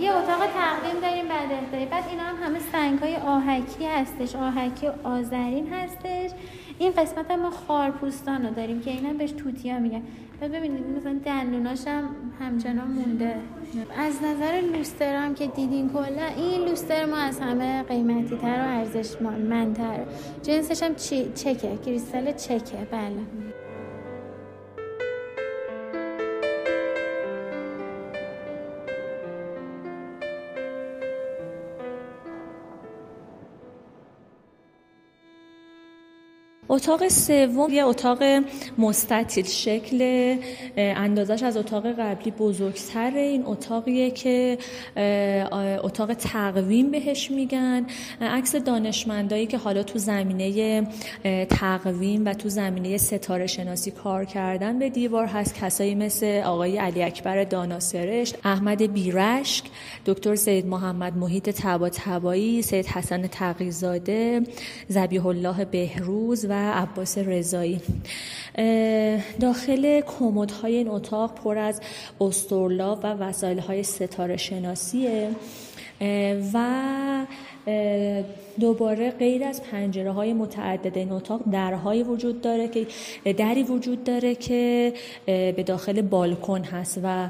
یه اتاق تقویم داریم بعد اهدایی بعد اینا هم همه سنگ های آهکی هستش آهکی و آذرین هستش. این قسمت ما خارپوستان رو داریم که اینا بهش توتیا میگن. بعد ببینید مثلا دندوناش هم همچنان مونده. از نظر لوستر هم که دیدین کلا این لوستر ما از همه قیمتی تر و ارزشمندتر. جنسش هم چکه کریستال چکه. بله. اتاق سوم یه اتاق مستطیل شکل اندازش از اتاق قبلی بزرگتره. این اتاقیه که اتاق تقویم بهش میگن. عکس دانشمندایی که حالا تو زمینه تقویم و تو زمینه ستاره شناسی کار کردن به دیوار هست. کسایی مثل آقای علی اکبر داناسرشت احمد بیرشک دکتر سید محمد محیط تبا تبایی سید حسن تقیزاده زبیح الله بهروز و عباس رضایی. داخل های این اتاق پر از استرلا و وسایل های ستاره شناسیه. و دوباره غیر از پنجره های متعدد این اتاق درهایی وجود داره که دری وجود داره که به داخل بالکن هست و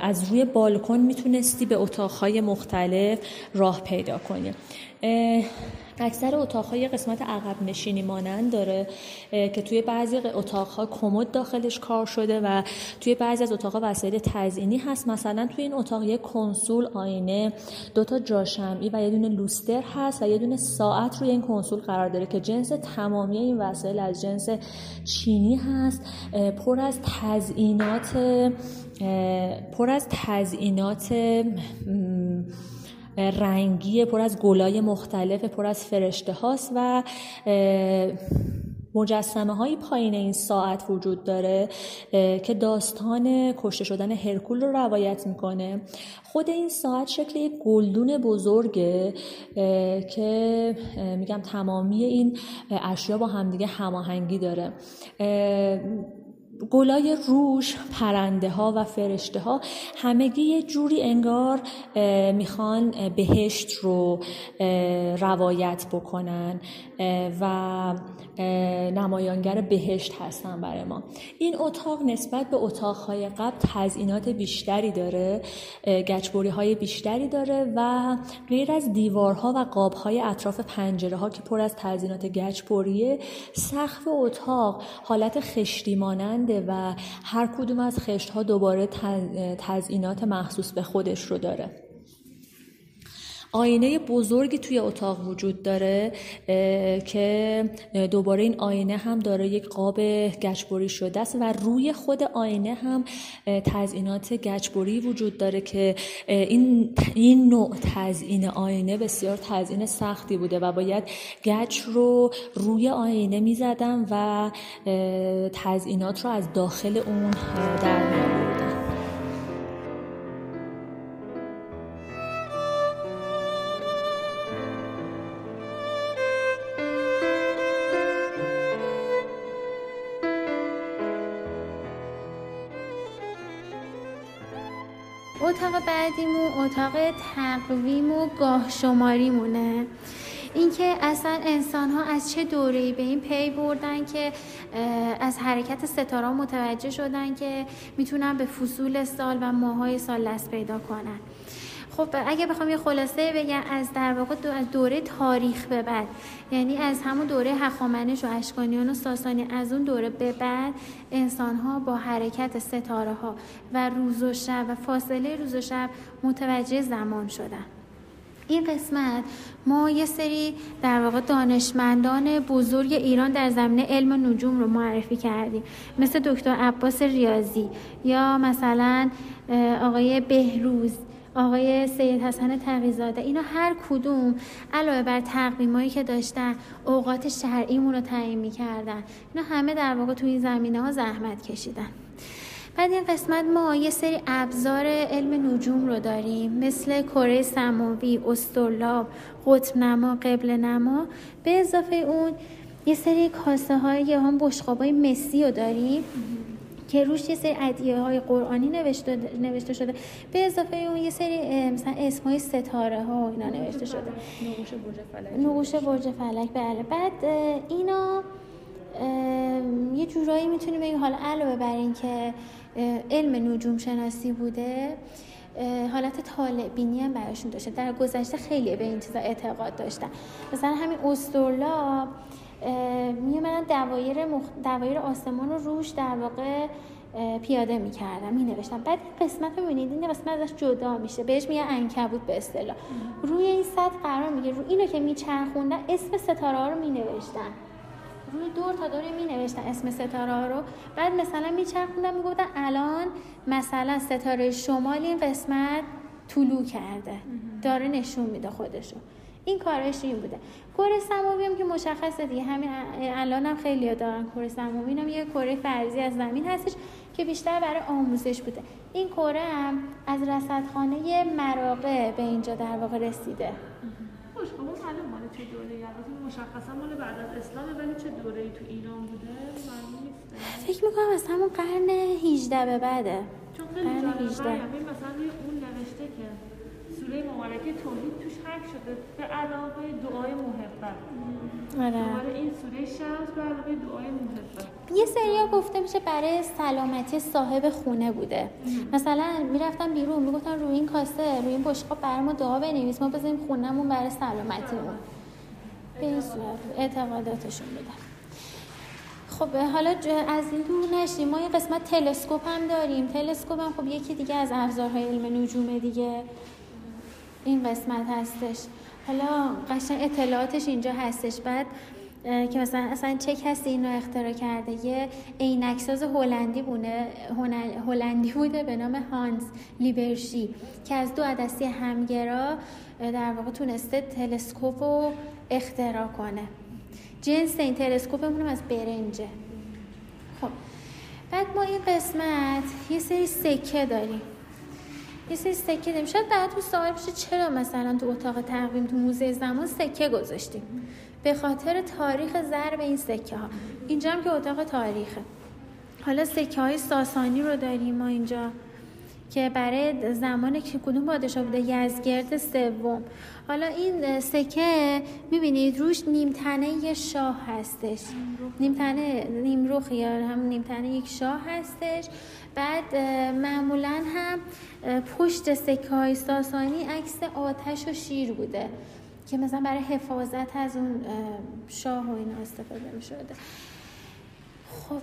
از روی بالکن می‌تونستی به اتاقهای مختلف راه پیدا کنی. اکثر اتاقهای قسمت عقب نشینی مانند داره که توی بعضی اتاقها کمد داخلش کار شده و توی بعضی از اتاقها وسایل تزئینی هست. مثلا توی این اتاق یه کنسول آینه دوتا جاشمعی و یه دونه لوستر هست و یه دونه ساعت روی این کنسول قرار داره که جنس تمامی این وسایل از جنس چینی هست. پر از تزئینات پر از تزئینات رنگی پر از گلای مختلف پر از فرشته هاست و مجسمه های پایین این ساعت وجود داره که داستان کشته شدن هرکول رو روایت می‌کنه. خود این ساعت شکل یک گلدون بزرگه که میگم تمامی این اشیا با همدیگه هماهنگی داره. گلای روش پرنده ها و فرشته ها همگی یه جوری انگار می‌خوان بهشت رو روایت بکنن. و نمایانگر بهشت هستن برای ما. این اتاق نسبت به اتاقهای قبل تزئینات بیشتری داره گچبوری های بیشتری داره و غیر از دیوارها و قابهای اطراف پنجره ها که پر از تزئینات گچبریه سقف اتاق حالت خشتی ماننده و هر کدوم از خشت ها دوباره تزئینات مخصوص به خودش رو داره. آینه بزرگی توی اتاق وجود داره که دوباره این آینه هم داره یک قاب گچبری شده است و روی خود آینه هم تزئینات گچبری وجود داره که این این نوع تزئین آینه بسیار تزئین سختی بوده و باید گچ رو روی آینه می‌زدم و تزئینات رو از داخل اون در می اتاق بعدیمون اتاق تقویم و گاه شماریمونه. اینکه اصلا انسان ها از چه دوره به این پی بردن که از حرکت ستاره متوجه شدن که می‌تونن به فصول سال و ماهای سال دست پیدا کنن. خب اگه بخوام یه خلاصه بگم از در واقع دو از دوره تاریخ به بعد یعنی از همون دوره هخامنش و اشکانیان و ساسانی از اون دوره به بعد انسان ها با حرکت ستاره ها و روز و شب و فاصله روز و شب متوجه زمان شدن. این قسمت ما یه سری در واقع دانشمندان بزرگ ایران در زمینه علم نجوم رو معرفی کردیم. مثل دکتر عباس ریاضی یا مثلا آقای بهروز. آقای سید حسن تقیزاده. اینا هر کدوم علاوه بر تقویمایی که داشتن اوقات شرعیمون رو تعیین می‌کردن. اینا همه در واقع توی این زمینه ها زحمت کشیدن. بعد این قسمت ما یه سری ابزار علم نجوم رو داریم. مثل کره سماوی، استرلاب، قطب نما، قبل نما به اضافه اون یه سری کاسه های هم بشقاب های مسی رو داریم. که روش یه سری ادیه های قرآنی نوشته, نوشته شده. به اضافه اون یه سری مثلا اسم های ستاره ها و اینا نوشته شده. نقوش برج فلک. نقوش برج فلک بله. بعد اینا یه جورایی می‌تونیم بگیم حالا علاوه بر این که علم نجوم شناسی بوده حالت طالبینی هم براشون داشته. در گذشته خیلی به این چیزا اعتقاد داشتن. مثلا همین استرلاب میومدن دوایر, مخ... دوایر آسمان رو روش در واقع پیاده می‌کردم می نوشتم بعد قسمت رو می‌بینید این قسمت ازش جدا میشه. بهش میگن انکبوت به اصطلاح. روی این سطح قرار میگه رو اینو که میچرخوندن اسم ستاره ها رو می نوشتن روی دور تا دور می نوشتن اسم ستاره ها رو. بعد مثلا میچرخوندن می‌گفتن الان مثلا ستاره شمال این قسمت طلوع کرده. داره نشون میده خودشو. این کارش این بوده. کره سماوی هم که مشخصه دیگه. همین الان هم خیلی دارن کره سماوی. هم یه کره فرضی از زمین هستش که بیشتر برای آموزش بوده. این کره هم از رصدخانه مراقه به اینجا در واقع رسیده. خوش خب معلوم مال چه دوره البته مشخصا مال بعد از اسلامه ولی چه دوره تو ایران بوده؟ معلوم نیست. فکر می‌کنم از همون قرن 18 به بعده. چون خیلی قرن جالبه. 18 مریم، این مثلا اون نوشته که سوره مبارکه توحید توش حک شده. به علاوه دعای محبت. آره. این سوره شمس به علاوه دعای محبت. یه سریا گفته میشه برای سلامتی صاحب خونه بوده. مثلا می‌رفتن بیرون می‌گفتن روی این کاسه روی این بشقاب برای ما دعا بنویس ما بزنیم خونهمون برای سلامتیمون به این صورت اعتقاداتشون بوده خب حالا از این دور نشیم. ما یه قسمت تلسکوپ هم داریم. تلسکوپ هم خب یکی دیگه از ابزارهای علم نجوم دیگه. این قسمت هستش. حالا قشنگ اطلاعاتش اینجا هستش. بعد که مثلا اصلا چه کسی این رو اختراع کرده؟ یه عینکساز هلندی هنل- هلندی بوده به نام هانس لیبرشی که از دو عدسی همگرا در واقع تونسته تلسکوپ رو اختراع کنه. جنس این تلسکوپمون از برنجه. خب. بعد ما این قسمت یه سری سکه داریم. یه سری سکه داریم. شاید بعد سوال بشه چرا مثلا تو اتاق تقویم تو موزه زمان سکه گذاشتیم؟ به خاطر تاریخ ضرب این سکه ها اینجا هم که اتاق تاریخه. حالا سکه های ساسانی رو داریم ما اینجا که برای زمان که کدوم پادشاه بوده؟ یزگرد سوم. حالا این سکه می‌بینید روش نیمتنه یه شاه هستش. نیمتنه نیمروخ یا هم نیمتنه یک شاه هستش. بعد معمولا هم پشت سکه های ساسانی عکس آتش و شیر بوده که مثلا برای حفاظت از اون اه، شاه و اینا استفاده می شده خب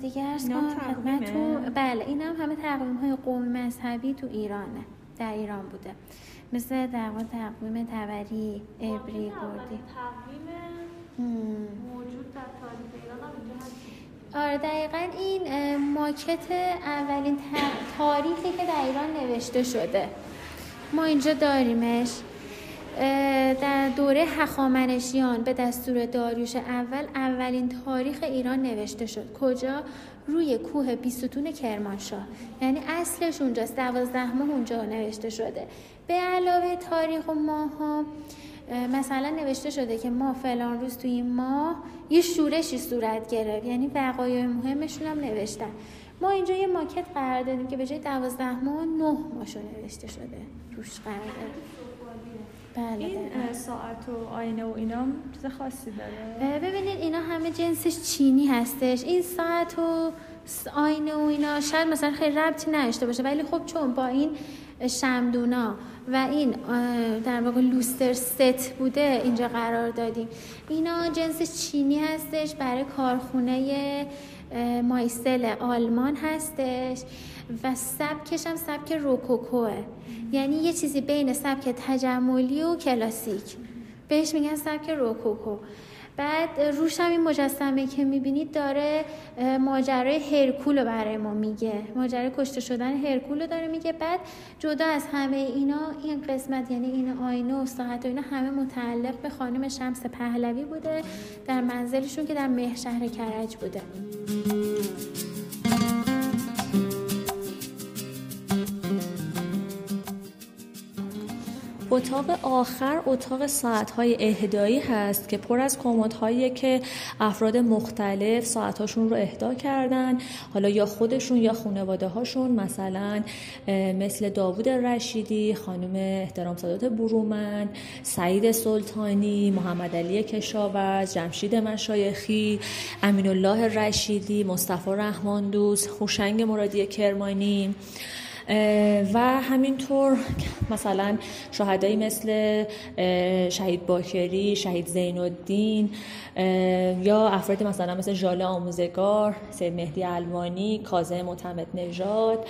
دیگه ارز؟ خدمتتون بله این هم همه تقویم های قومی مذهبی تو ایرانه در ایران بوده مثل در واقع تقویم تبری ابری گردی تقویم. موجود در تاریخ ایران هم اینجا هست آره دقیقا این ماکت اولین تاریخی که در ایران نوشته شده. ما اینجا داریمش. در دوره هخامنشیان به دستور داریوش اول اولین تاریخ ایران نوشته شد. کجا؟ روی کوه بیستون کرمانشاه. یعنی اصلش اونجاست. دوازده ماه اونجا نوشته شده. به علاوه تاریخ و ماه ها مثلا نوشته شده که ما فلان روز توی این ماه یه شورشی صورت گرفت. یعنی وقایع مهمشون هم نوشتن. ما اینجا یه ماکت قرار دادیم که به جای دوازده ماه نه ماشو نوشته شده. روش قرار دادیم. بله این. اه، ساعت و آینه و اینا چیز خاصی داره؟ ببینید اینا همه جنسش چینی هستش. این ساعت و آینه و اینا شاید مثلا خیلی ربطی نداشته باشه ولی خب چون با این شمدونا و این در واقع لوستر ست بوده اینجا قرار دادیم. اینا جنسش چینی هستش برای کارخونه مایسل آلمان هستش و سبکش هم سبک روکوکوه. یعنی یه چیزی بین سبک تجملی و کلاسیک. بهش میگن سبک روکوکو. بعد روش هم این مجسمه که می‌بینید داره ماجرای هرکول رو برای ما میگه. ماجرای کشته شدن هرکول رو داره میگه. بعد جدا از همه اینا این قسمت یعنی این آینه و ساعت و اینا همه متعلق به خانم شمس پهلوی بوده در منزلشون که در مهر شهر کرج بوده. اتاق آخر اتاق ساعتهای اهدایی هست که پر از کمدهایی که افراد مختلف ساعتهاشون رو اهدا کردن. حالا یا خودشون یا خانواده هاشون مثلا مثل داوود رشیدی خانم احترام سادات برومند سعید سلطانی محمد علی کشاورز جمشید مشایخی امین الله رشیدی مصطفی رحمان دوست هوشنگ مرادی کرمانی. و همینطور مثلا شهدایی مثل شهید باکری، شهید زین الدین یا افرادی مثلا مثل ژاله آموزگار، سید مهدی الوانی، کاظم معتمد نژاد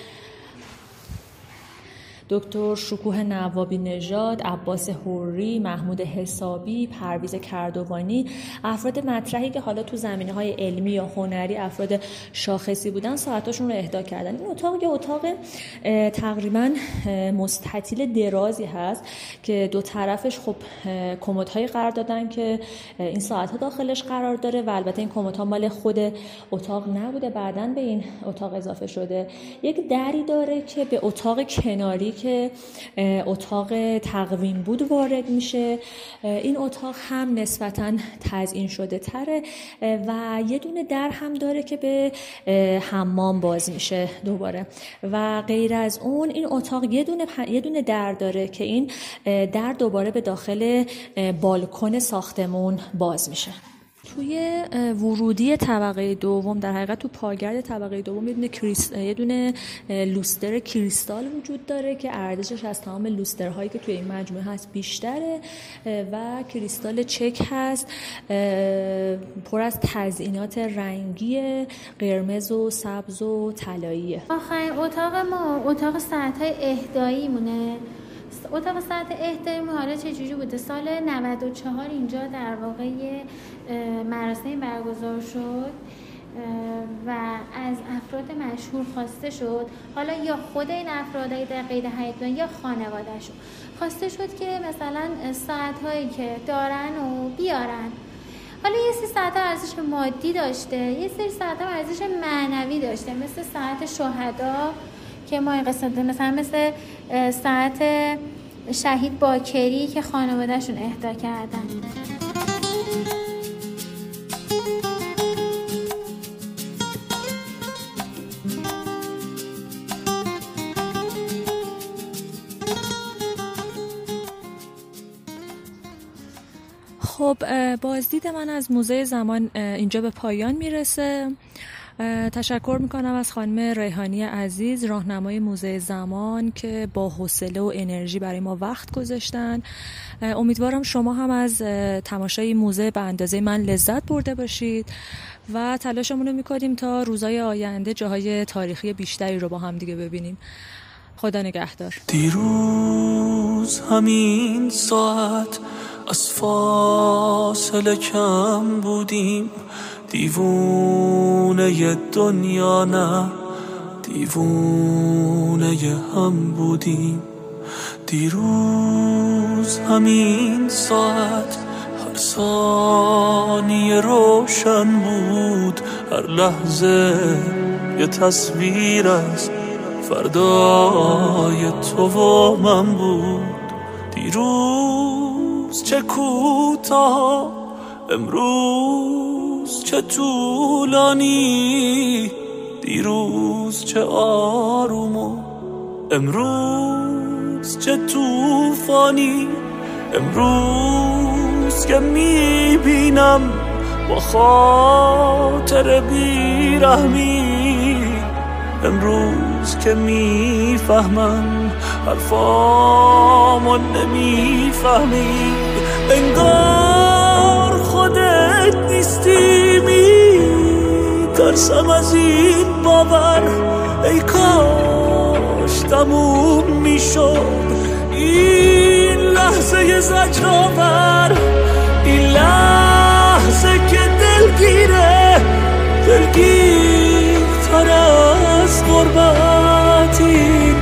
دکتر شکوه نوابی نژاد عباس حوری محمود حسابی پرویز کردوانی افراد مطرحی که حالا تو زمینه های علمی یا هنری افراد شاخصی بودن ساعتاشون رو اهدا کردن. این اتاق یه اتاق تقریبا مستطیل درازی هست که دو طرفش خب کمدهایی قرار دادن که این ساعت ها داخلش قرار داره و البته این کمد ها مال خود اتاق نبوده. بعدا به این اتاق اضافه شده. یک دری داره که به اتاق کناری که اتاق تقویم بود وارد میشه. این اتاق هم نسبتا تزئین شده تره و یه دونه در هم داره که به حمام باز میشه دوباره. و غیر از اون این اتاق یه دونه, یه دونه در داره که این در دوباره به داخل بالکن ساختمون باز میشه. توی ورودی طبقه دوم در حقیقت تو پاگرد طبقه دوم یه دونه, کریس... یه دونه لوستر کریستال وجود داره که ارزشش از تمام لوسترهایی که توی این مجموعه هست بیشتره و کریستال چک هست پر از تزئینات رنگی قرمز و سبز و طلاییه آخرین اتاق ما اتاق ساعت های اهدایی مونه. اتاق ساعت اهدایی حالا چجوری بوده؟ سال 94 اینجا در واقع مراسمی برگزار شد و از افراد مشهور خواسته شد. حالا یا خود این افراد در قید حیات یا خانوادهشون خواسته شد که مثلا ساعت هایی که دارن و بیارن. حالا یه سری ساعت ارزش مادی داشته یه سری ساعت ارزش معنوی داشته. مثل ساعت شهدا که ما این قسمت مثلا مثل ساعت شهید باکری که خانوادهشون اهدا کردن. خب بازدید من از موزه زمان اینجا به پایان می‌رسه. تشکر می‌کنم از خانم ریحانی عزیز راهنمای موزه زمان که با حوصله و انرژی برای ما وقت گذاشتن. امیدوارم شما هم از تماشای موزه به اندازه من لذت برده باشید و تلاشمون رو می‌کنیم تا روزای آینده جاهای تاریخی بیشتری رو با هم دیگه ببینیم. خدا نگهدار. دیروز همین ساعت از فاصله کم بودیم. دیوونه دنیا نه دیوونه هم بودیم. دیروز همین ساعت هر ثانیه روشن بود هر لحظه یه تصویر از فردای تو و من بود. دیروز چه کوتاه امروز چه طولانی دیروز چه آروم و امروز چه توفانی امروز که می‌بینم با خاطر بیرحمی. امروز که می‌فهمم حرفامو نمی‌فهمی. انگار خودت نیستی می ترسم از این باور. ای کاش تموم می‌شد این لحظه زجرآور. این لحظه که دلگیره دلگیرتر از غربتی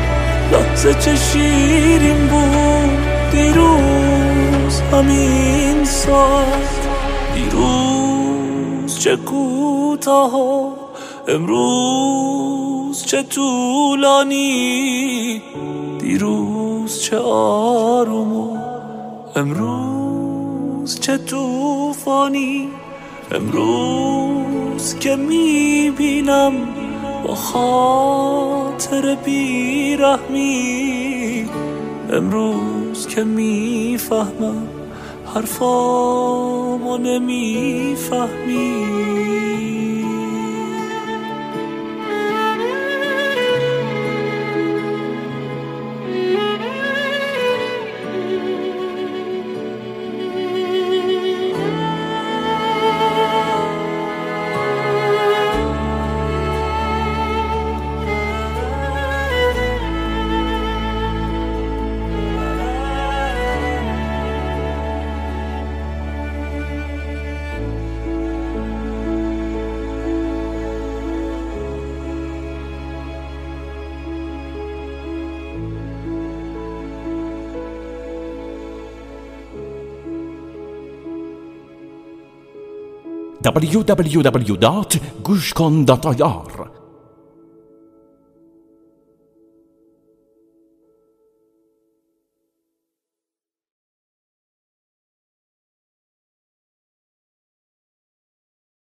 لحظه چه شیرین بود دیروز همین ساعت دیروز چه کوتاه امروز چه طولانی دیروز چه آروم امروز چه توفانی امروز که می‌بینم با خاطر بیرحمی امروز که می‌فهمم حرفامو نمی‌فهمی. www.gushkon.ir